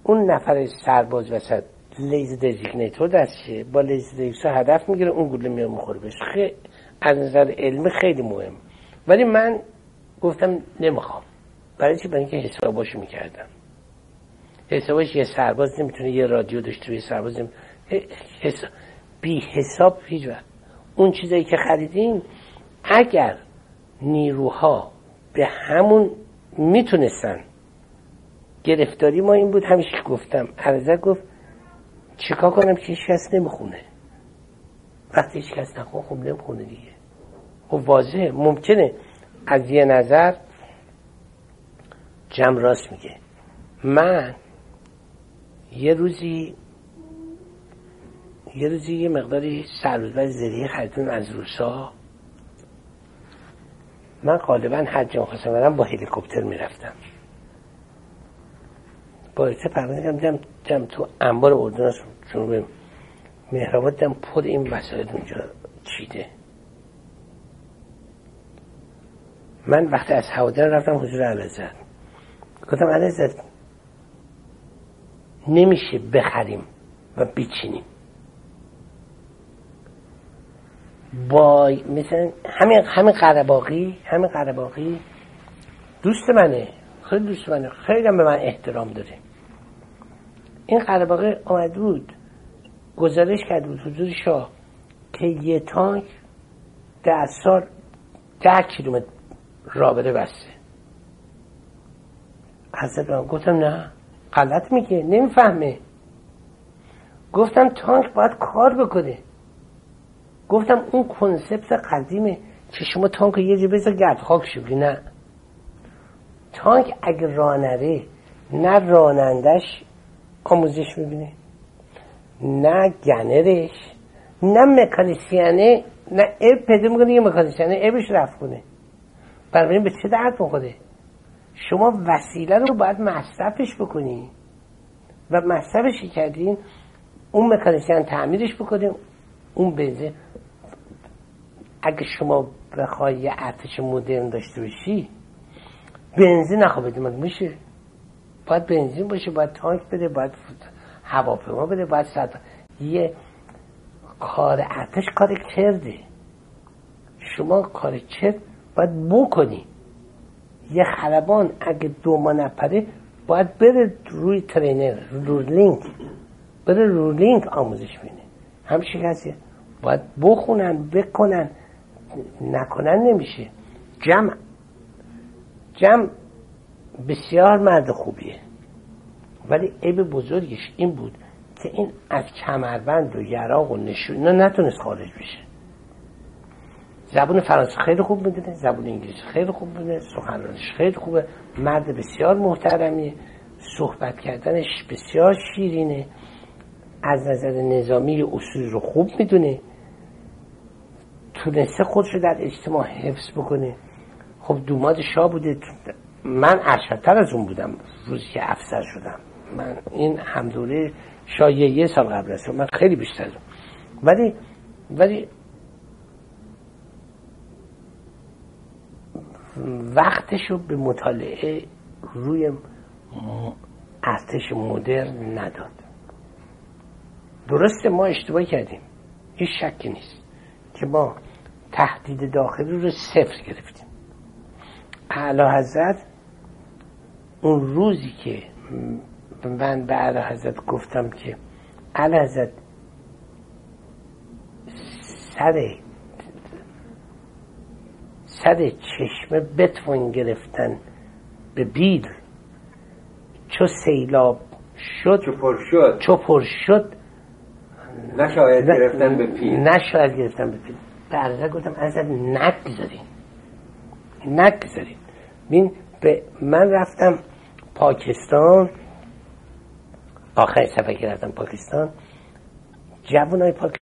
اون نفر سرباز وسط laser designator دستشه با laser designator هدف می‌گیره اون گوله میاد می‌خوره بهش. خیلی از نظر علمی خیلی مهم. ولی من گفتم نمی‌خوام. برای چی؟ برای اینکه حساباشو می‌کردم. حسابش یه سرباز نمی‌تونه یه رادیو داشته یه سرباز حساب. بی حساب هیچ اون چیزایی که خریدیم اگر نیروها به همون می‌تونستن گرفتاری ما این بود همیشه گفتم عرضه گفت چیکار کنم که هیچ کس نمی‌خونه. وقتی هیچ کس نخونه خب نمی‌خونه دیگه. خب واضحه. ممکنه از یه نظر جمع راست میگه. من یه روزی یه روزی یه مقداری سرباز زریه خریدون از روسا. من غالبا حج خواستم برم با هلیکوپتر می‌رفتم. با ارته پرونده دیدم دیدم تو انبار اردن جنوب مهرآباد دیدم پر این وسایل اونجا چیده. من وقتی از هوادار رفتم حضور علازت گفتم علازت نمیشه بخریم و بچینیم با مثلا همین همین قرباقی همین قرباقی دوست منه خیلی دوست منه خیلی هم به من احترام داره. این قرباقی آمد بود گزارش کرد بود حضور شاه که یه تانک در سال ده کیلومتر رابطه بسته. حضرت من گفتم نه غلط میگه نمی‌فهمه. گفتم تانک باید کار بکنه. گفتم اون کنسپت قدیمه که شما تانک یه جا بذار گرد خاک شوگی نه. تانک اگه رانره نه رانندش آموزش می‌بینه نه گنرش نه مکانیسیانه نه اب پیدا می‌کنه یه مکانیسیانه ابش رفت کنه. بنابراین به چه درد می‌خوره؟ شما وسیله رو باید مصرفش بکنی و مصرفش کردین اون مکانیسیان تعمیرش بکنیم اون بنزین اگه شما بخوای یه ارتش مدرن داشته باشی بنزین نخواه بدیم میشه؟ باید بنزین باشه باید تانک بده باید هواپیما بده باید صد یه کار ارتش کار کرده. شما کار چرد باید بکنی. یه خلبان اگه دو ما نپره باید بره روی ترینر روی لینک. بره رو لینک آموزش بینه. همشه کسی باید بخونن بکنن. نکنن نمیشه. جمع. جمع بسیار مرد خوبیه. ولی عیب بزرگش این بود که این از کمربند و یراق و نشون نتونست خارج بشه. زبون فرانسه خیلی خوب می‌دونه زبون انگلیسی خیلی خوب می‌دونه سخنرانیش خیلی خوبه. مرد بسیار محترمیه. صحبت کردنش بسیار شیرینه. از نظر نظامی اصول رو خوب می‌دونه. تونسته خودشو در اجتماع حفظ بکنه. خب دوماد شاه بوده. من ارشدتر از اون بودم روزی که افسر شدم. من این همدوره شاه یه سال قبل است. من خیلی بیشتر. ولی ولی وقتشو به مطالعه روی ارتش مدرن نداد. درسته ما اشتباه کردیم. هیچ شکی نیست که ما تهدید داخلی رو صفر گرفتیم. اعلی حضرت اون روزی که من به اعلی حضرت گفتم که اعلی حضرت سر سر چشمه بتوان گرفتن به بیل چو سیلاب شد چو پر شد. چو پر شد نشاید گرفتن به پیل. نشاید گرفتن به پیل. برده گفتم از نک بذارین. نک بذارین. بین به من رفتم پاکستان. آخر سفر که رفتم پاکستان جوان های پاکستان